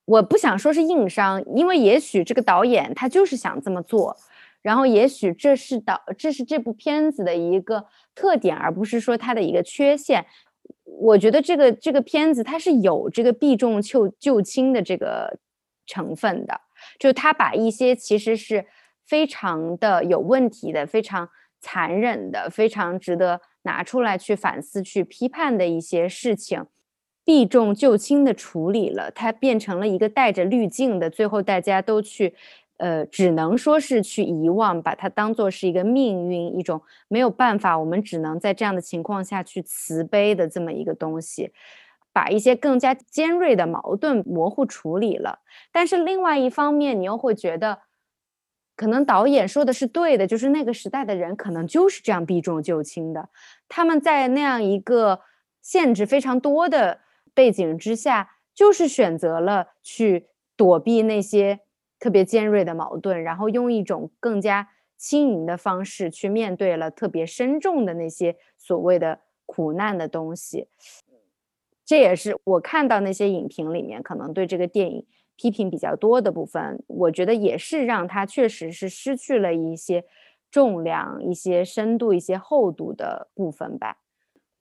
我不想说是硬伤，因为也许这个导演他就是想这么做，然后也许这是导这是这部片子的一个特点，而不是说它的一个缺陷。我觉得这个这个片子它是有这个避重就就轻的这个成分的，就他把一些其实是非常的有问题的、非常残忍的、非常值得拿出来去反思、去批判的一些事情。避重就轻的处理了，它变成了一个带着滤镜的，最后大家都去，呃，只能说是去遗忘，把它当做是一个命运，一种没有办法，我们只能在这样的情况下去慈悲的这么一个东西，把一些更加尖锐的矛盾模糊处理了。但是另外一方面，你又会觉得，可能导演说的是对的，就是那个时代的人可能就是这样避重就轻的，他们在那样一个限制非常多的。背景之下，就是选择了去躲避那些特别尖锐的矛盾，然后用一种更加轻盈的方式去面对了特别深重的那些所谓的苦难的东西。这也是我看到那些影评里面可能对这个电影批评比较多的部分。我觉得也是让它确实是失去了一些重量、一些深度、一些厚度的部分吧。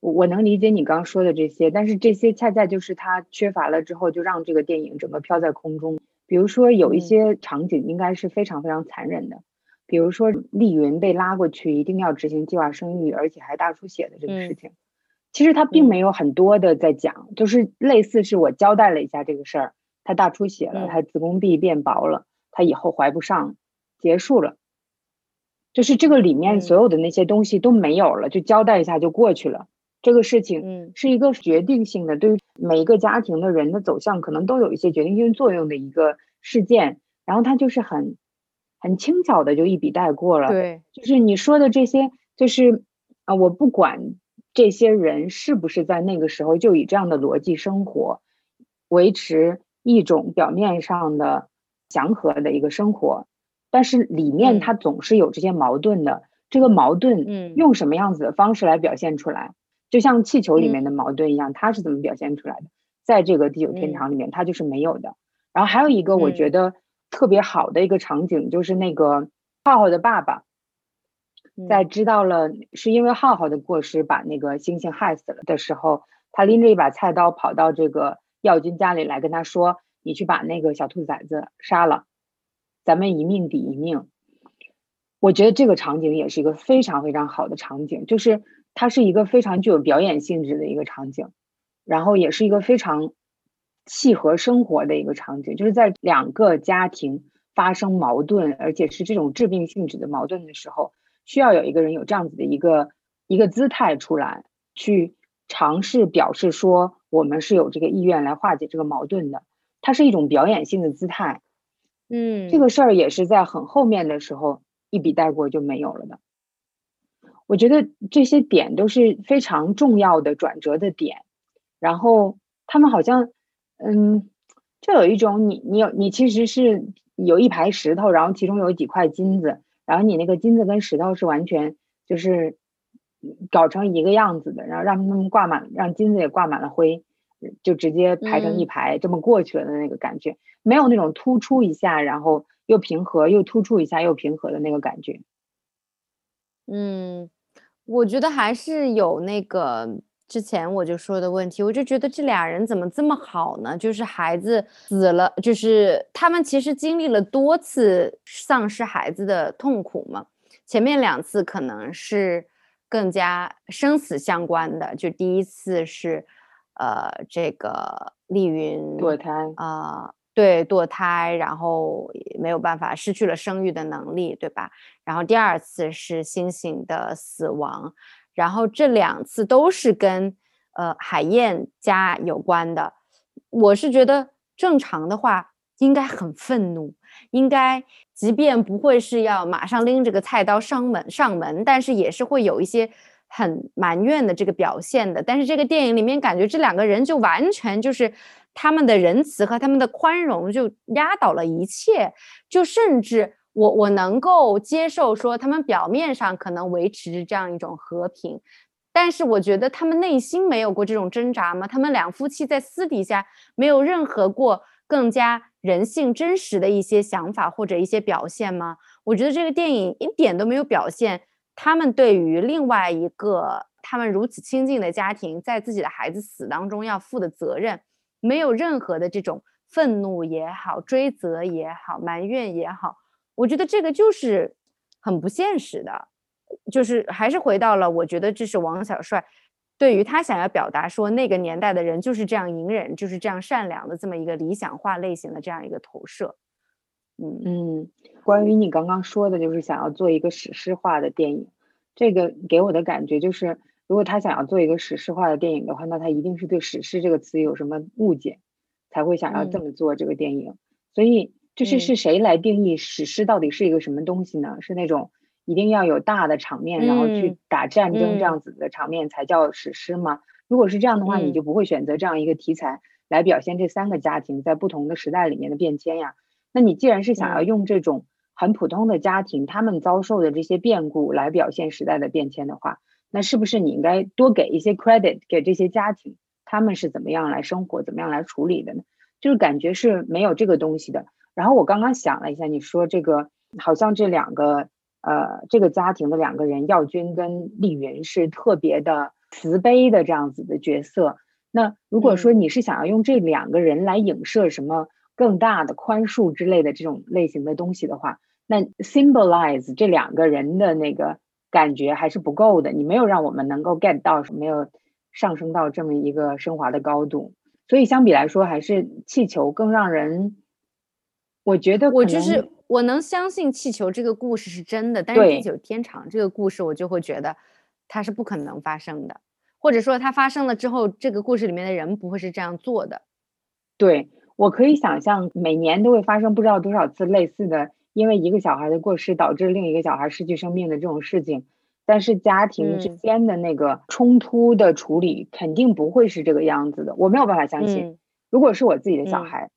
我我能理解你刚刚说的这些，但是这些恰恰就是他缺乏了之后，就让这个电影整个飘在空中。比如说有一些场景应该是非常非常残忍的，比如说丽云被拉过去一定要执行计划生育，而且还大出血的这个事情，其实他并没有很多的在讲，就是类似是我交代了一下这个事儿，她大出血了，她子宫壁变薄了，她以后怀不上，结束了，就是这个里面所有的那些东西都没有了，就交代一下就过去了。这个事情，嗯，是一个决定性的，对于每一个家庭的人的走向，可能都有一些决定性作用的一个事件。然后他就是很很轻巧的就一笔带过了。对，就是你说的这些，就是啊，我不管这些人是不是在那个时候就以这样的逻辑生活，维持一种表面上的祥和的一个生活，但是里面它总是有这些矛盾的。这个矛盾，嗯，用什么样子的方式来表现出来？就像气球里面的矛盾一样，它是怎么表现出来的？在这个地久天长里面，它就是没有的。然后还有一个我觉得特别好的一个场景，就是那个浩浩的爸爸，在知道了是因为浩浩的过失把那个猩猩害死了的时候，他拎着一把菜刀跑到这个耀军家里来跟他说：“你去把那个小兔崽子杀了，咱们一命抵一命。”我觉得这个场景也是一个非常非常好的场景，就是它是一个非常具有表演性质的一个场景，然后也是一个非常契合生活的一个场景，就是在两个家庭发生矛盾，而且是这种致命性质的矛盾的时候，需要有一个人有这样子的一个一个姿态出来，去尝试表示说我们是有这个意愿来化解这个矛盾的，它是一种表演性的姿态。嗯，这个事儿也是在很后面的时候。一笔带过就没有了的，我觉得这些点都是非常重要的转折的点，然后他们好像，嗯，就有一种你你有你其实是有一排石头，然后其中有几块金子，然后你那个金子跟石头是完全就是搞成一个样子的，然后让他们挂满，让金子也挂满了灰，就直接排成一排这么过去了的那个感觉，没有那种突出一下，然后。又平和又突出一下，又平和的那个感觉。嗯，我觉得还是有那个之前我就说的问题，我就觉得这俩人怎么这么好呢？就是孩子死了，就是他们其实经历了多次丧失孩子的痛苦嘛。前面两次可能是更加生死相关的，就第一次是呃这个丽云堕胎啊。对堕胎，然后没有办法失去了生育的能力，对吧？然后第二次是星星的死亡，然后这两次都是跟呃海燕家有关的。我是觉得正常的话应该很愤怒，应该即便不会是要马上拎着个菜刀上门上门，但是也是会有一些很埋怨的这个表现的。但是这个电影里面感觉这两个人就完全就是。他们的仁慈和他们的宽容就压倒了一切，就甚至我我能够接受说他们表面上可能维持着这样一种和平，但是我觉得他们内心没有过这种挣扎吗？他们两夫妻在私底下没有任何过更加人性真实的一些想法或者一些表现吗？我觉得这个电影一点都没有表现他们对于另外一个他们如此亲近的家庭在自己的孩子死当中要负的责任。没有任何的这种愤怒也好、追责也好、埋怨也好，我觉得这个就是很不现实的，就是还是回到了，我觉得这是王小帅对于他想要表达说那个年代的人就是这样隐忍、就是这样善良的这么一个理想化类型的这样一个投射。嗯嗯，关于你刚刚说的，就是想要做一个史诗化的电影，这个给我的感觉就是。如果他想要做一个史诗化的电影的话，那他一定是对“史诗”这个词有什么误解，才会想要这么做这个电影。所以，就是是谁来定义史诗到底是一个什么东西呢？是那种一定要有大的场面，然后去打战争这样子的场面才叫史诗吗？如果是这样的话，你就不会选择这样一个题材来表现这三个家庭在不同的时代里面的变迁呀。那你既然是想要用这种很普通的家庭他们遭受的这些变故来表现时代的变迁的话，那是不是你应该多给一些 credit 给这些家庭，他们是怎么样来生活，怎么样来处理的呢？就是感觉是没有这个东西的。然后我刚刚想了一下，你说这个好像这两个呃这个家庭的两个人，耀军跟丽云是特别的慈悲的这样子的角色。那如果说你是想要用这两个人来影射什么更大的宽恕之类的这种类型的东西的话，那 symbolize 这两个人的那个。感觉还是不够的，你没有让我们能够 get 到，没有上升到这么一个升华的高度，所以相比来说，还是气球更让人，我觉得我就是我能相信气球这个故事是真的，但是地久天长这个故事，我就会觉得它是不可能发生的，或者说它发生了之后，这个故事里面的人不会是这样做的。对我可以想象，每年都会发生不知道多少次类似的，因为一个小孩的过失导致另一个小孩失去生命的这种事情。但是家庭之间的那个冲突的处理肯定不会是这个样子的，我没有办法相信。如果是我自己的小孩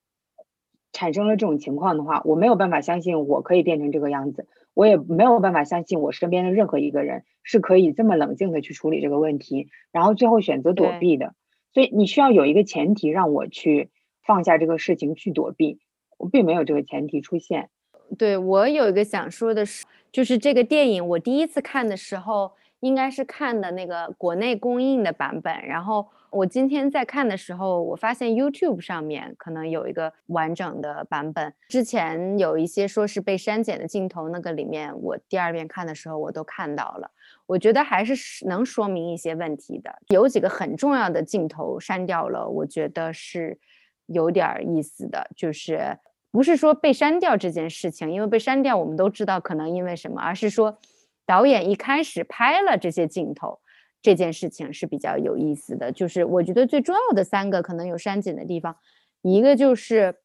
产生了这种情况的话，我没有办法相信我可以变成这个样子，我也没有办法相信我身边的任何一个人是可以这么冷静的去处理这个问题，然后最后选择躲避的。所以你需要有一个前提让我去放下这个事情去躲避，我并没有这个前提出现。对我有一个想说的是。就是这个电影，我第一次看的时候，应该是看的那个国内公映的版本。然后我今天在看的时候，我发现 YouTube 上面可能有一个完整的版本。之前有一些说是被删减的镜头，那个里面我第二遍看的时候我都看到了。我觉得还是能说明一些问题的。有几个很重要的镜头删掉了，我觉得是有点意思的，就是。不是说被删掉这件事情，因为被删掉我们都知道可能因为什么，而是说导演一开始拍了这些镜头，这件事情是比较有意思的。就是我觉得最重要的三个可能有删减的地方，一个就是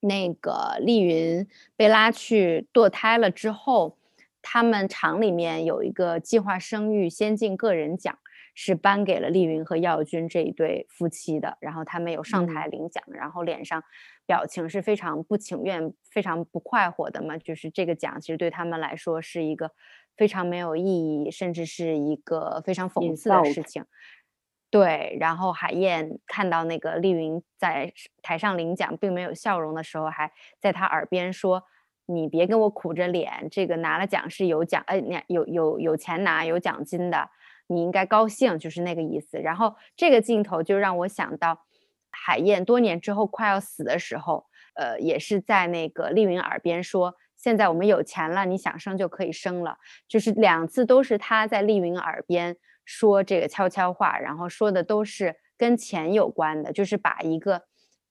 那个丽云被拉去堕胎了之后，他们厂里面有一个计划生育先进个人奖。是颁给了丽云和耀军这一对夫妻的，然后他们有上台领奖，然后脸上表情是非常不情愿、非常不快活的嘛。就是这个奖其实对他们来说是一个非常没有意义，甚至是一个非常讽刺的事情。对，然后海燕看到那个丽云在台上领奖并没有笑容的时候，还在她耳边说：“你别跟我苦着脸，这个拿了奖是有奖，呃，有有有钱拿，有奖金的。”你应该高兴，就是那个意思。然后这个镜头就让我想到，海燕多年之后快要死的时候，呃，也是在那个丽云耳边说：“现在我们有钱了，你想生就可以生了。”就是两次都是他在丽云耳边说这个悄悄话，然后说的都是跟钱有关的，就是把一个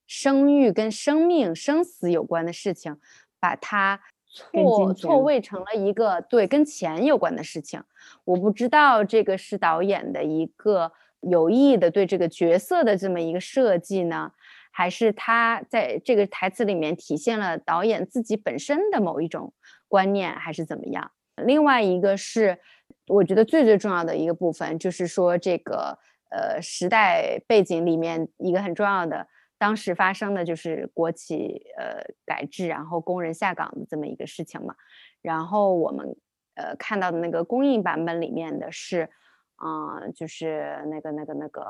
生育跟生命、生死有关的事情，把它。错错位成了一个对跟钱有关的事情，我不知道这个是导演的一个有意的对这个角色的这么一个设计呢，还是他在这个台词里面体现了导演自己本身的某一种观念，还是怎么样？另外一个是我觉得最最重要的一个部分，就是说这个呃时代背景里面一个很重要的。当时发生的就是国企呃改制，然后工人下岗的这么一个事情嘛。然后我们呃看到的那个公映版本里面的是，啊，就是那个那个那个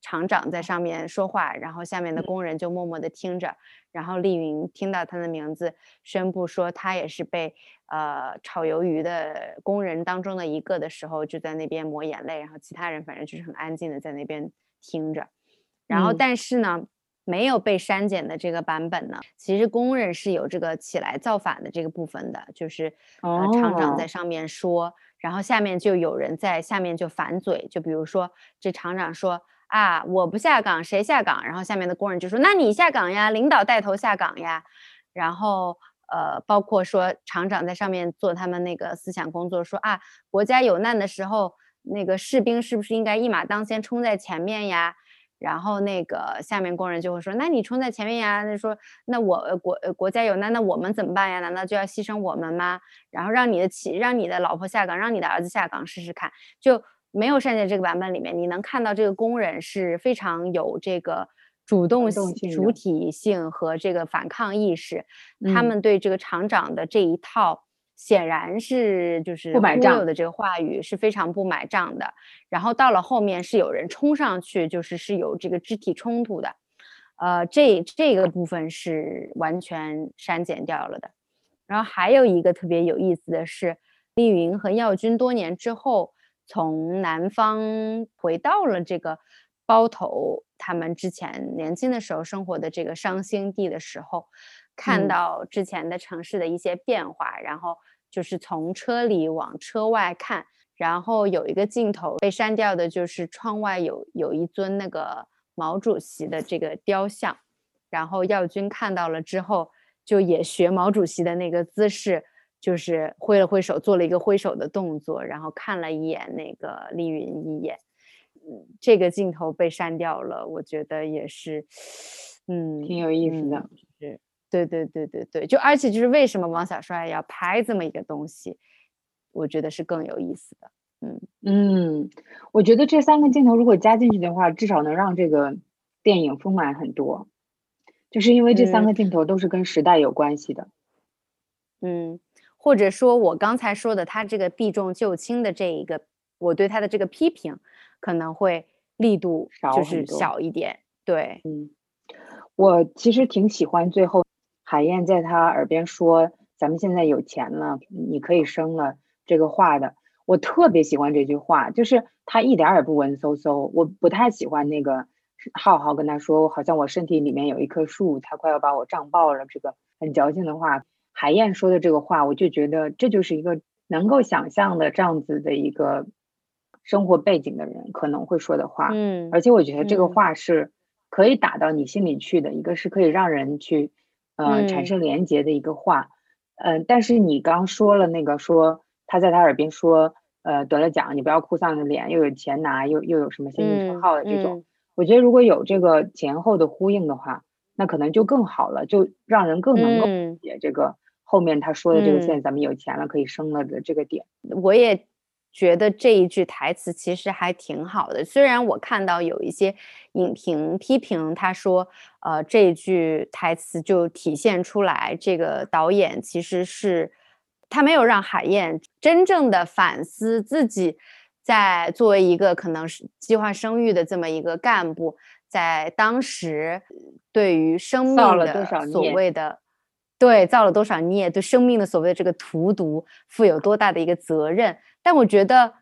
厂长在上面说话，然后下面的工人就默默的听着。然后丽云听到他的名字，宣布说他也是被呃炒鱿鱼的工人当中的一个的时候，就在那边抹眼泪。然后其他人反正就是很安静的在那边听着。然后但是呢。没有被删减的这个版本呢，其实工人是有这个起来造反的这个部分的，就是呃厂长在上面说，然后下面就有人在下面就反嘴，就比如说这厂长说啊我不下岗谁下岗，然后下面的工人就说那你下岗呀，领导带头下岗呀，然后呃包括说厂长在上面做他们那个思想工作，说啊国家有难的时候，那个士兵是不是应该一马当先冲在前面呀？然后那个下面工人就会说：“那你冲在前面呀？”那说：“那我国国家有难，那我们怎么办呀？难道就要牺牲我们吗？然后让你的妻，让你的老婆下岗，让你的儿子下岗试试看。”就没有删减这个版本里面，你能看到这个工人是非常有这个主动性、主体性和这个反抗意识，他们对这个厂长的这一套。显然是就是忽悠的这个话语是非常不买账的，然后到了后面是有人冲上去，就是是有这个肢体冲突的，呃，这这个部分是完全删减掉了的。然后还有一个特别有意思的是，丽云和耀军多年之后从南方回到了这个包头，他们之前年轻的时候生活的这个伤心地的时候。看到之前的城市的一些变化，然后就是从车里往车外看，然后有一个镜头被删掉的，就是窗外有有一尊那个毛主席的这个雕像，然后耀军看到了之后，就也学毛主席的那个姿势，就是挥了挥手，做了一个挥手的动作，然后看了一眼那个丽云一眼，嗯，这个镜头被删掉了，我觉得也是。嗯，挺有意思的。是，对对对对对，就而且就是为什么王小帅要拍这么一个东西，我觉得是更有意思的。嗯嗯，我觉得这三个镜头如果加进去的话，至少能让这个电影丰满很多。就是因为这三个镜头都是跟时代有关系的。嗯，或者说我刚才说的，他这个避重就轻的这一个，我对他的这个批评可能会力度就是小一点。对，嗯，我其实挺喜欢最后海燕在他耳边说：“咱们现在有钱了，你可以生了。”这个话的，我特别喜欢这句话，就是他一点也不文绉绉。我不太喜欢那个浩浩跟他说：“好像我身体里面有一棵树，他快要把我胀爆了。”这个很矫情的话。海燕说的这个话，我就觉得这就是一个能够想象的这样子的一个生活背景的人可能会说的话。嗯，而且我觉得这个话是可以打到你心里去的，一个是可以让人去呃产生连接的一个话。嗯，但是你刚说了那个说他在他耳边说，呃，得了奖你不要哭丧着脸，又有钱拿，又又有什么先进称号的这种，我觉得如果有这个前后的呼应的话，那可能就更好了，就让人更能够理解这个。后面他说的这个，现在咱们有钱了可以生了的这个点，我也觉得这一句台词其实还挺好的。虽然我看到有一些影评批评他说，呃，这一句台词就体现出来这个导演其实是他没有让海燕真正的反思自己，在作为一个可能是计划生育的这么一个干部，在当时对于生命的所谓的。对，造了多少孽？对生命的所谓的这个荼毒，负有多大的一个责任？但我觉得，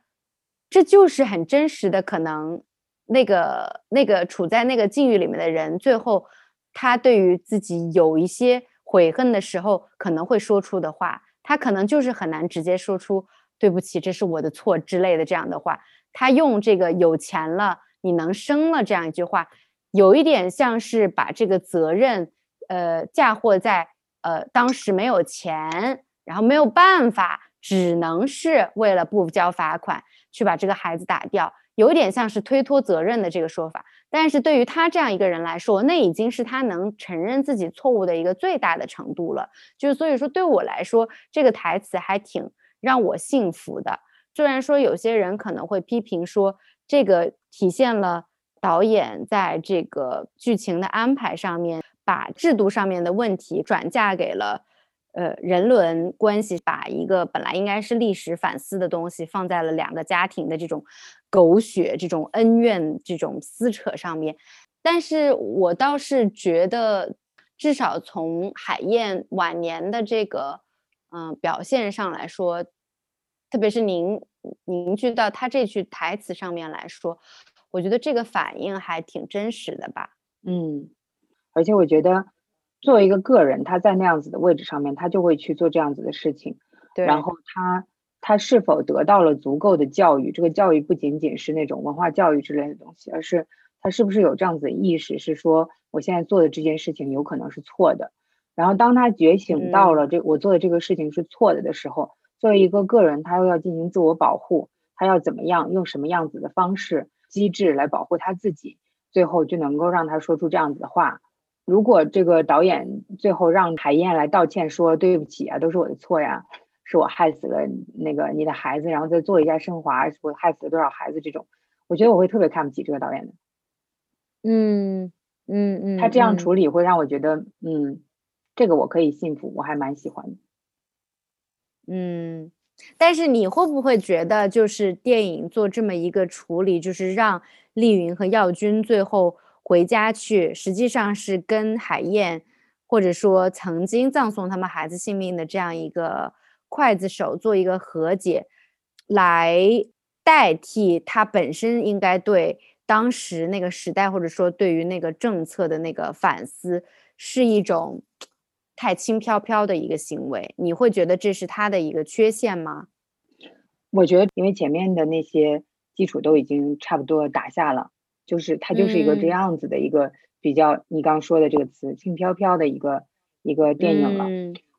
这就是很真实的。可能那个那个处在那个境遇里面的人，最后他对于自己有一些悔恨的时候，可能会说出的话，他可能就是很难直接说出“对不起，这是我的错”之类的这样的话。他用这个“有钱了，你能生了”这样一句话，有一点像是把这个责任，呃，嫁祸在。呃，当时没有钱，然后没有办法，只能是为了不交罚款去把这个孩子打掉，有点像是推脱责任的这个说法。但是对于他这样一个人来说，那已经是他能承认自己错误的一个最大的程度了。就是所以说，对我来说，这个台词还挺让我信服的。虽然说有些人可能会批评说，这个体现了导演在这个剧情的安排上面。把制度上面的问题转嫁给了，呃，人伦关系，把一个本来应该是历史反思的东西放在了两个家庭的这种狗血、这种恩怨、这种撕扯上面。但是我倒是觉得，至少从海燕晚年的这个嗯表现上来说，特别是凝凝聚到他这句台词上面来说，我觉得这个反应还挺真实的吧。嗯。而且我觉得，作为一个个人，他在那样子的位置上面，他就会去做这样子的事情。对。然后他他是否得到了足够的教育？这个教育不仅仅是那种文化教育之类的东西，而是他是不是有这样子的意识，是说我现在做的这件事情有可能是错的。然后当他觉醒到了这我做的这个事情是错的的时候，作为一个个人，他又要进行自我保护，他要怎么样用什么样子的方式机制来保护他自己，最后就能够让他说出这样子的话。如果这个导演最后让海燕来道歉，说对不起啊，都是我的错呀，是我害死了那个你的孩子，然后再做一下升华，我害死了多少孩子这种，我觉得我会特别看不起这个导演的。嗯嗯嗯，他这样处理会让我觉得，嗯，这个我可以信服，我还蛮喜欢的。嗯，但是你会不会觉得，就是电影做这么一个处理，就是让丽云和耀军最后。回家去，实际上是跟海燕，或者说曾经葬送他们孩子性命的这样一个刽子手做一个和解，来代替他本身应该对当时那个时代，或者说对于那个政策的那个反思，是一种太轻飘飘的一个行为。你会觉得这是他的一个缺陷吗？我觉得，因为前面的那些基础都已经差不多打下了。就是它就是一个这样子的一个比较，你刚说的这个词轻飘飘的一个一个电影了。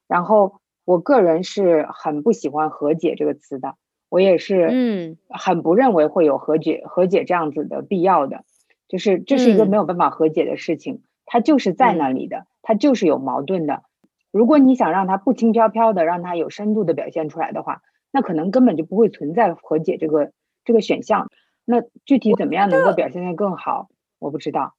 然后我个人是很不喜欢和解这个词的，我也是嗯很不认为会有和解和解这样子的必要的，就是这是一个没有办法和解的事情，它就是在那里的，它就是有矛盾的。如果你想让它不轻飘飘的，让它有深度的表现出来的话，那可能根本就不会存在和解这个这个选项。那具体怎么样能够表现得更好，我不知道。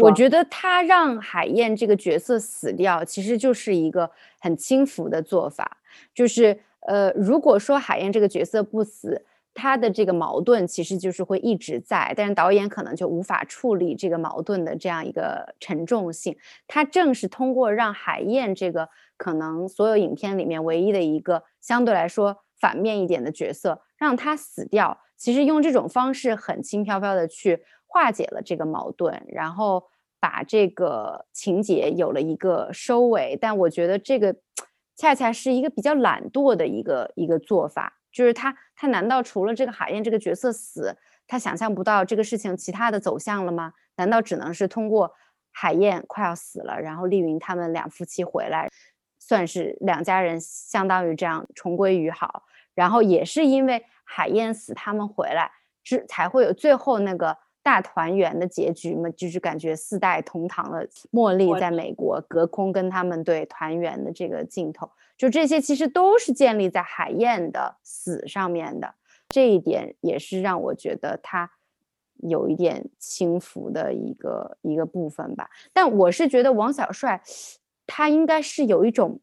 我觉得他让海燕这个角色死掉，其实就是一个很轻浮的做法。就是呃，如果说海燕这个角色不死，他的这个矛盾其实就是会一直在，但是导演可能就无法处理这个矛盾的这样一个沉重性。他正是通过让海燕这个可能所有影片里面唯一的一个相对来说反面一点的角色，让他死掉。其实用这种方式很轻飘飘的去。化解了这个矛盾，然后把这个情节有了一个收尾。但我觉得这个恰恰是一个比较懒惰的一个一个做法，就是他他难道除了这个海燕这个角色死，他想象不到这个事情其他的走向了吗？难道只能是通过海燕快要死了，然后丽云他们两夫妻回来，算是两家人相当于这样重归于好？然后也是因为海燕死，他们回来，之才会有最后那个。大团圆的结局嘛，就是感觉四代同堂了茉莉在美国隔空跟他们对团圆的这个镜头，就这些其实都是建立在海燕的死上面的，这一点也是让我觉得他有一点轻浮的一个一个部分吧。但我是觉得王小帅他应该是有一种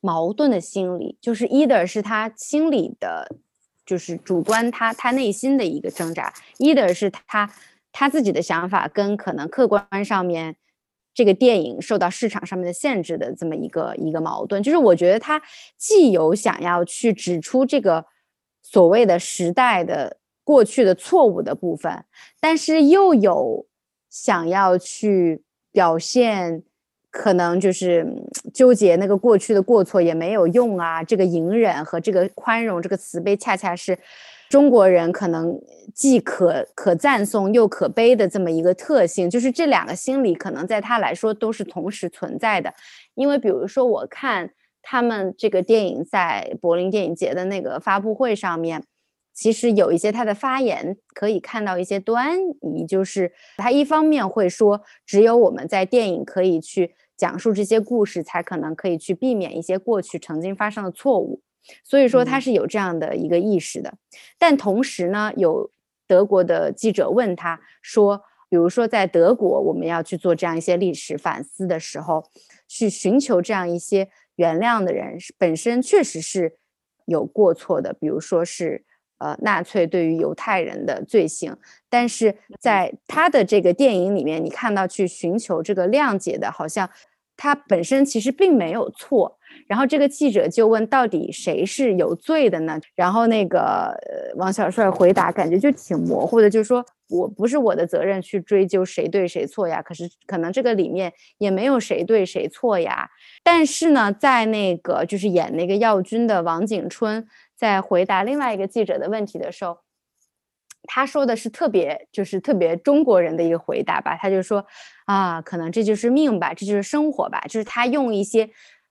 矛盾的心理，就是 either 是他心里的。就是主观他他内心的一个挣扎，either 是他他自己的想法跟可能客观上面这个电影受到市场上面的限制的这么一个一个矛盾。就是我觉得他既有想要去指出这个所谓的时代的过去的错误的部分，但是又有想要去表现。可能就是纠结那个过去的过错也没有用啊。这个隐忍和这个宽容，这个慈悲，恰恰是中国人可能既可可赞颂又可悲的这么一个特性。就是这两个心理，可能在他来说都是同时存在的。因为比如说，我看他们这个电影在柏林电影节的那个发布会上面。其实有一些他的发言可以看到一些端倪，就是他一方面会说，只有我们在电影可以去讲述这些故事，才可能可以去避免一些过去曾经发生的错误，所以说他是有这样的一个意识的。但同时呢，有德国的记者问他说，比如说在德国，我们要去做这样一些历史反思的时候，去寻求这样一些原谅的人，本身确实是有过错的，比如说是。呃，纳粹对于犹太人的罪行，但是在他的这个电影里面，你看到去寻求这个谅解的，好像他本身其实并没有错。然后这个记者就问，到底谁是有罪的呢？然后那个王小帅回答，感觉就挺模糊的，就是说我不是我的责任去追究谁对谁错呀。可是可能这个里面也没有谁对谁错呀。但是呢，在那个就是演那个耀军的王景春。在回答另外一个记者的问题的时候，他说的是特别就是特别中国人的一个回答吧，他就说啊，可能这就是命吧，这就是生活吧，就是他用一些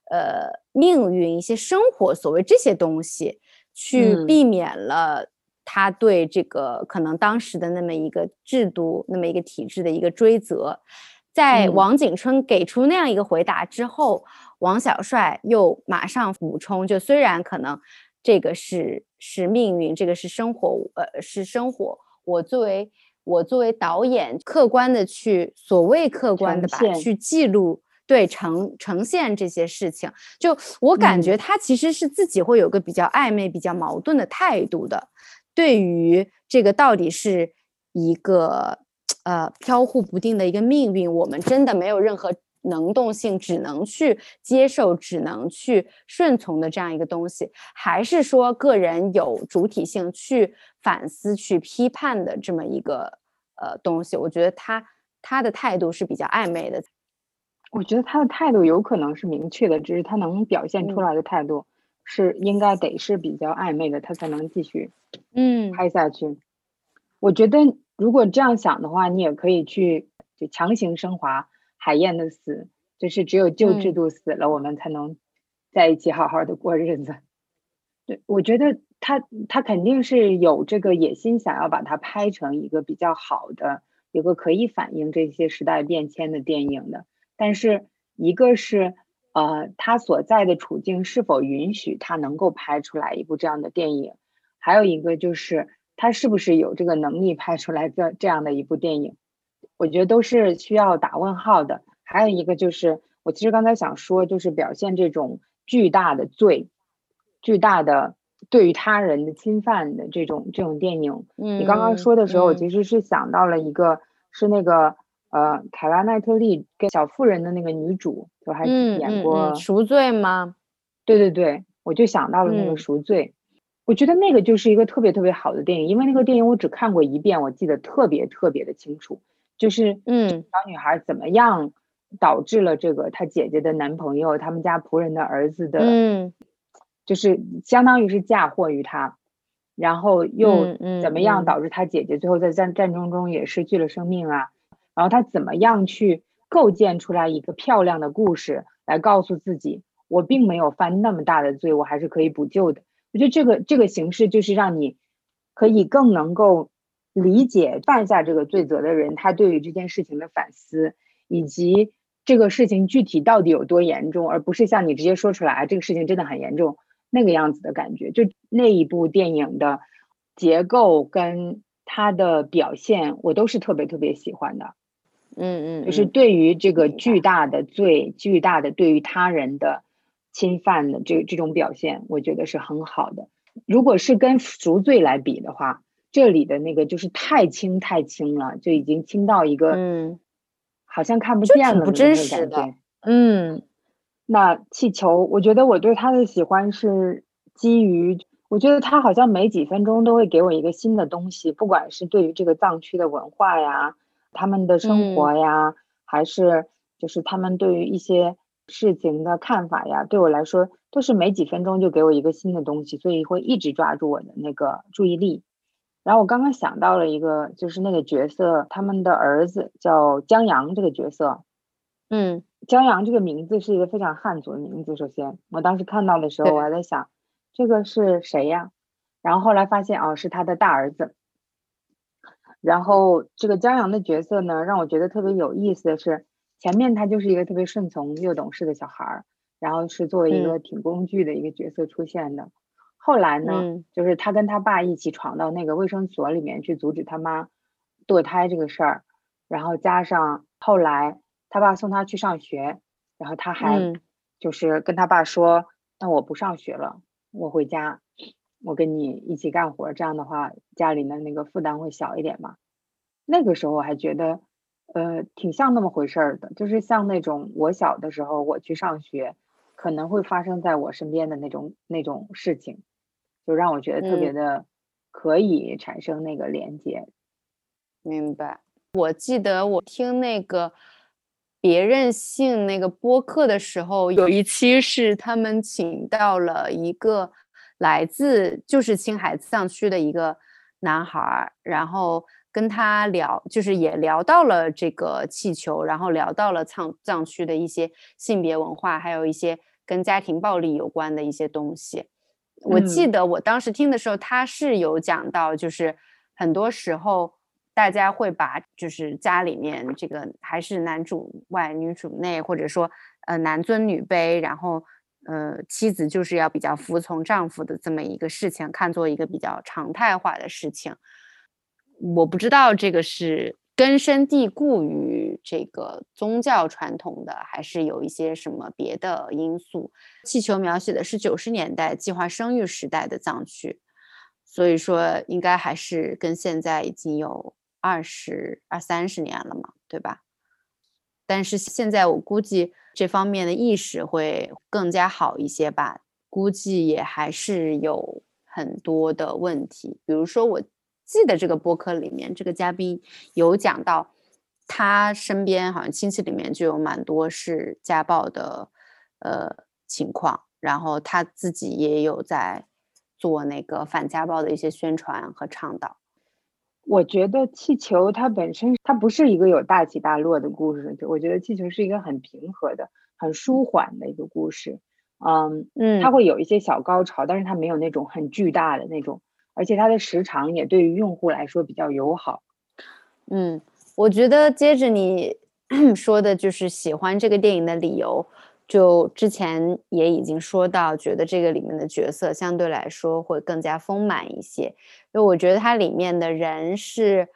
呃命运、一些生活所谓这些东西去避免了他对这个可能当时的那么一个制度、那么一个体制的一个追责。在王景春给出那样一个回答之后，王小帅又马上补充，就虽然可能。这个是是命运，这个是生活，呃，是生活。我作为我作为导演，客观的去所谓客观的吧，去记录，对呈呈现这些事情。就我感觉他其实是自己会有个比较暧昧、比较矛盾的态度的。对于这个到底是一个呃飘忽不定的一个命运，我们真的没有任何。能动性只能去接受，只能去顺从的这样一个东西，还是说个人有主体性去反思、去批判的这么一个呃东西？我觉得他他的态度是比较暧昧的。我觉得他的态度有可能是明确的，只是他能表现出来的态度是应该得是比较暧昧的，他才能继续嗯拍下去。我觉得如果这样想的话，你也可以去就强行升华。海燕的死，就是只有旧制度死了，我们才能在一起好好的过日子。对，我觉得他他肯定是有这个野心，想要把它拍成一个比较好的一个可以反映这些时代变迁的电影的。但是一个是呃他所在的处境是否允许他能够拍出来一部这样的电影，还有一个就是他是不是有这个能力拍出来这这样的一部电影，我觉得都是需要打问号的。还有一个就是我其实刚才想说，就是表现这种巨大的罪，巨大的。对于他人的侵犯的这种这种电影，你刚刚说的时候，我其实是想到了一个，是那个呃凯拉奈特利跟小妇人的那个女主，我还演过赎罪吗？对对对，我就想到了那个赎罪，我觉得那个就是一个特别特别好的电影，因为那个电影我只看过一遍，我记得特别特别的清楚，就是嗯小女孩怎么样导致了这个她姐姐的男朋友，他们家仆人的儿子的嗯。就是相当于是嫁祸于她，然后又怎么样导致她姐姐最后在战战争中也失去了生命啊？然后她怎么样去构建出来一个漂亮的故事，来告诉自己我并没有犯那么大的罪，我还是可以补救的。我觉得这个这个形式就是让你可以更能够理解犯下这个罪责的人他对于这件事情的反思，以及这个事情具体到底有多严重，而不是像你直接说出来，这个事情真的很严重。那个样子的感觉，就那一部电影的结构跟它的表现，我都是特别特别喜欢的。嗯嗯，就是对于这个巨大的罪、巨大的对于他人的侵犯的这这种表现，我觉得是很好的。如果是跟赎罪来比的话，这里的那个就是太轻太轻了，就已经轻到一个嗯，好像看不见了不真实的，嗯。那气球，我觉得我对他的喜欢是基于，我觉得他好像每几分钟都会给我一个新的东西，不管是对于这个藏区的文化呀、他们的生活呀，还是就是他们对于一些事情的看法呀，对我来说都是每几分钟就给我一个新的东西，所以会一直抓住我的那个注意力。然后我刚刚想到了一个，就是那个角色，他们的儿子叫江阳，这个角色。嗯，江阳这个名字是一个非常汉族的名字。首先，我当时看到的时候，我还在想，这个是谁呀？然后后来发现，哦，是他的大儿子。然后这个江阳的角色呢，让我觉得特别有意思的是，前面他就是一个特别顺从又懂事的小孩儿，然后是作为一个挺工具的一个角色出现的。后来呢，就是他跟他爸一起闯到那个卫生所里面去阻止他妈堕胎这个事儿，然后加上后来。他爸送他去上学，然后他还就是跟他爸说：“那我不上学了，我回家，我跟你一起干活，这样的话家里的那个负担会小一点嘛。”那个时候我还觉得，呃，挺像那么回事儿的，就是像那种我小的时候我去上学，可能会发生在我身边的那种那种事情，就让我觉得特别的可以产生那个连接。明白。我记得我听那个。别任性那个播客的时候，有一期是他们请到了一个来自就是青海藏区的一个男孩，然后跟他聊，就是也聊到了这个气球，然后聊到了藏藏区的一些性别文化，还有一些跟家庭暴力有关的一些东西。我记得我当时听的时候，他是有讲到，就是很多时候。大家会把就是家里面这个还是男主外女主内，或者说呃男尊女卑，然后呃妻子就是要比较服从丈夫的这么一个事情，看作一个比较常态化的事情。我不知道这个是根深蒂固于这个宗教传统的，还是有一些什么别的因素。气球描写的是九十年代计划生育时代的藏区，所以说应该还是跟现在已经有。二十二三十年了嘛，对吧？但是现在我估计这方面的意识会更加好一些吧。估计也还是有很多的问题，比如说，我记得这个播客里面这个嘉宾有讲到，他身边好像亲戚里面就有蛮多是家暴的呃情况，然后他自己也有在做那个反家暴的一些宣传和倡导。我觉得气球它本身它不是一个有大起大落的故事，我觉得气球是一个很平和的、很舒缓的一个故事。嗯嗯，它会有一些小高潮，但是它没有那种很巨大的那种，而且它的时长也对于用户来说比较友好。嗯，我觉得接着你 说的就是喜欢这个电影的理由，就之前也已经说到，觉得这个里面的角色相对来说会更加丰满一些。因为我觉得它里面的人是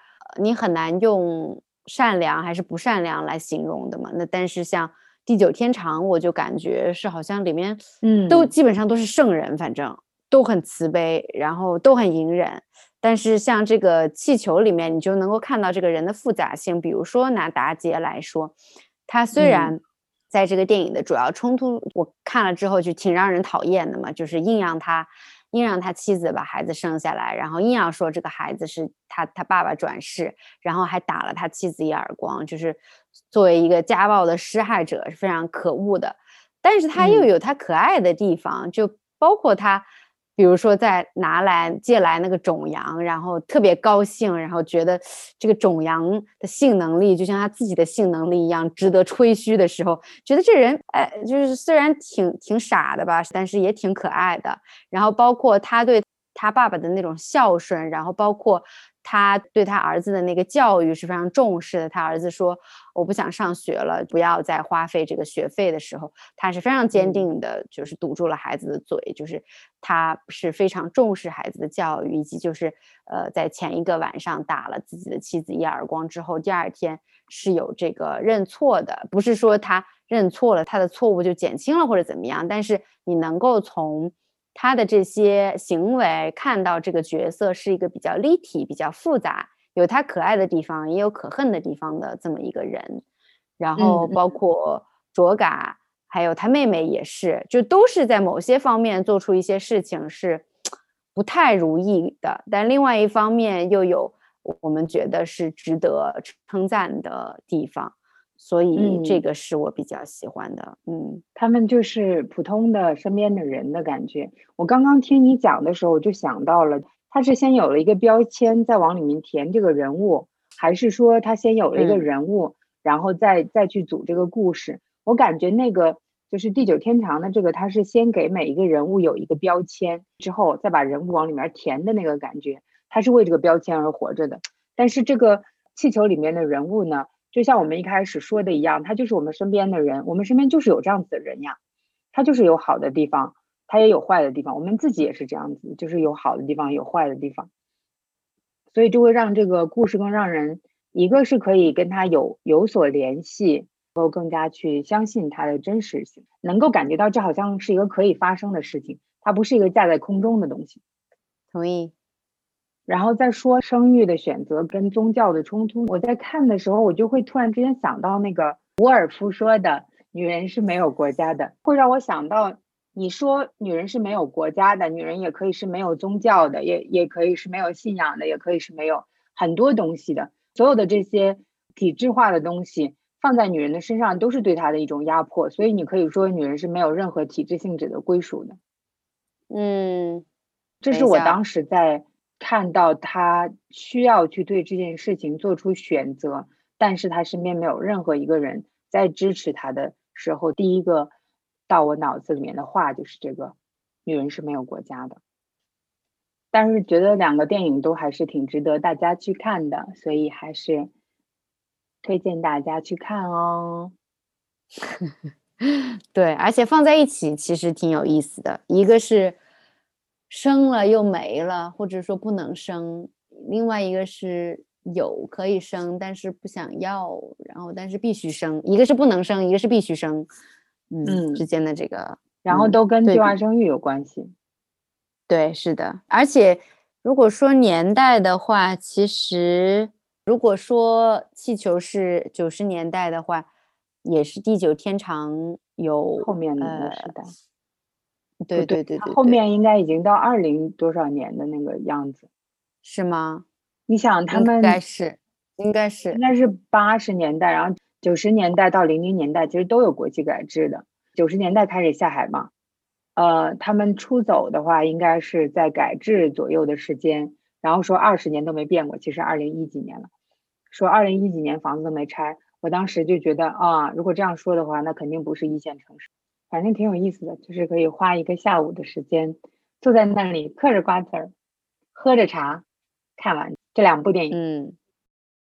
你很难用善良还是不善良来形容的嘛。那但是像地久天长，我就感觉是好像里面嗯都基本上都是圣人，反正都很慈悲，然后都很隐忍。但是像这个气球里面，你就能够看到这个人的复杂性。比如说拿达杰来说，他虽然在这个电影的主要冲突，我看了之后就挺让人讨厌的嘛，就是硬让他硬让他妻子把孩子生下来，然后硬要说这个孩子是他他爸爸转世，然后还打了他妻子一耳光，就是作为一个家暴的施害者是非常可恶的。但是他又有他可爱的地方，就包括他。比如说，在拿来借来那个种羊，然后特别高兴，然后觉得这个种羊的性能力就像他自己的性能力一样值得吹嘘的时候，觉得这人哎，就是虽然挺挺傻的吧，但是也挺可爱的。然后包括他对他爸爸的那种孝顺，然后包括。他对他儿子的那个教育是非常重视的。他儿子说：“我不想上学了，不要再花费这个学费的时候，他是非常坚定的，就是堵住了孩子的嘴。就是他是非常重视孩子的教育，以及就是呃，在前一个晚上打了自己的妻子一耳光之后，第二天是有这个认错的，不是说他认错了，他的错误就减轻了或者怎么样。但是你能够从。”他的这些行为，看到这个角色是一个比较立体、比较复杂，有他可爱的地方，也有可恨的地方的这么一个人。然后包括卓嘎，还有他妹妹也是，就都是在某些方面做出一些事情是不太如意的，但另外一方面又有我们觉得是值得称赞的地方。所以这个是我比较喜欢的，嗯，他们就是普通的身边的人的感觉。我刚刚听你讲的时候，我就想到了，他是先有了一个标签，再往里面填这个人物，还是说他先有了一个人物，然后再再去组这个故事？我感觉那个就是地久天长的这个，他是先给每一个人物有一个标签，之后再把人物往里面填的那个感觉，他是为这个标签而活着的。但是这个气球里面的人物呢？就像我们一开始说的一样，他就是我们身边的人，我们身边就是有这样子的人呀。他就是有好的地方，他也有坏的地方。我们自己也是这样子，就是有好的地方，有坏的地方。所以就会让这个故事更让人，一个是可以跟他有有所联系，能够更加去相信它的真实性，能够感觉到这好像是一个可以发生的事情，它不是一个架在空中的东西。同意。然后再说生育的选择跟宗教的冲突，我在看的时候，我就会突然之间想到那个伍尔夫说的“女人是没有国家的”，会让我想到你说女人是没有国家的，女人也可以是没有宗教的，也也可以是没有信仰的，也可以是没有很多东西的。所有的这些体制化的东西放在女人的身上，都是对她的一种压迫。所以你可以说女人是没有任何体制性质的归属的。嗯，这是我当时在。看到她需要去对这件事情做出选择，但是她身边没有任何一个人在支持她的时候，第一个到我脑子里面的话就是这个：女人是没有国家的。但是觉得两个电影都还是挺值得大家去看的，所以还是推荐大家去看哦。对，而且放在一起其实挺有意思的，一个是。生了又没了，或者说不能生；另外一个是有可以生，但是不想要，然后但是必须生。一个是不能生，一个是必须生，嗯，之间的这个，然后都跟计划生育有关系。对，是的。而且如果说年代的话，其实如果说气球是九十年代的话，也是地久天长有后面的时代。对对对对，后面应该已经到二零多少年的那个样子，是吗？你想他们应该是，应该是，应该是八十年代，然后九十年代到零零年代其实都有国际改制的。九十年代开始下海嘛，呃，他们出走的话应该是在改制左右的时间，然后说二十年都没变过，其实二零一几年了，说二零一几年房子都没拆，我当时就觉得啊，如果这样说的话，那肯定不是一线城市。反正挺有意思的，就是可以花一个下午的时间，坐在那里嗑着瓜子儿，喝着茶，看完这两部电影。嗯，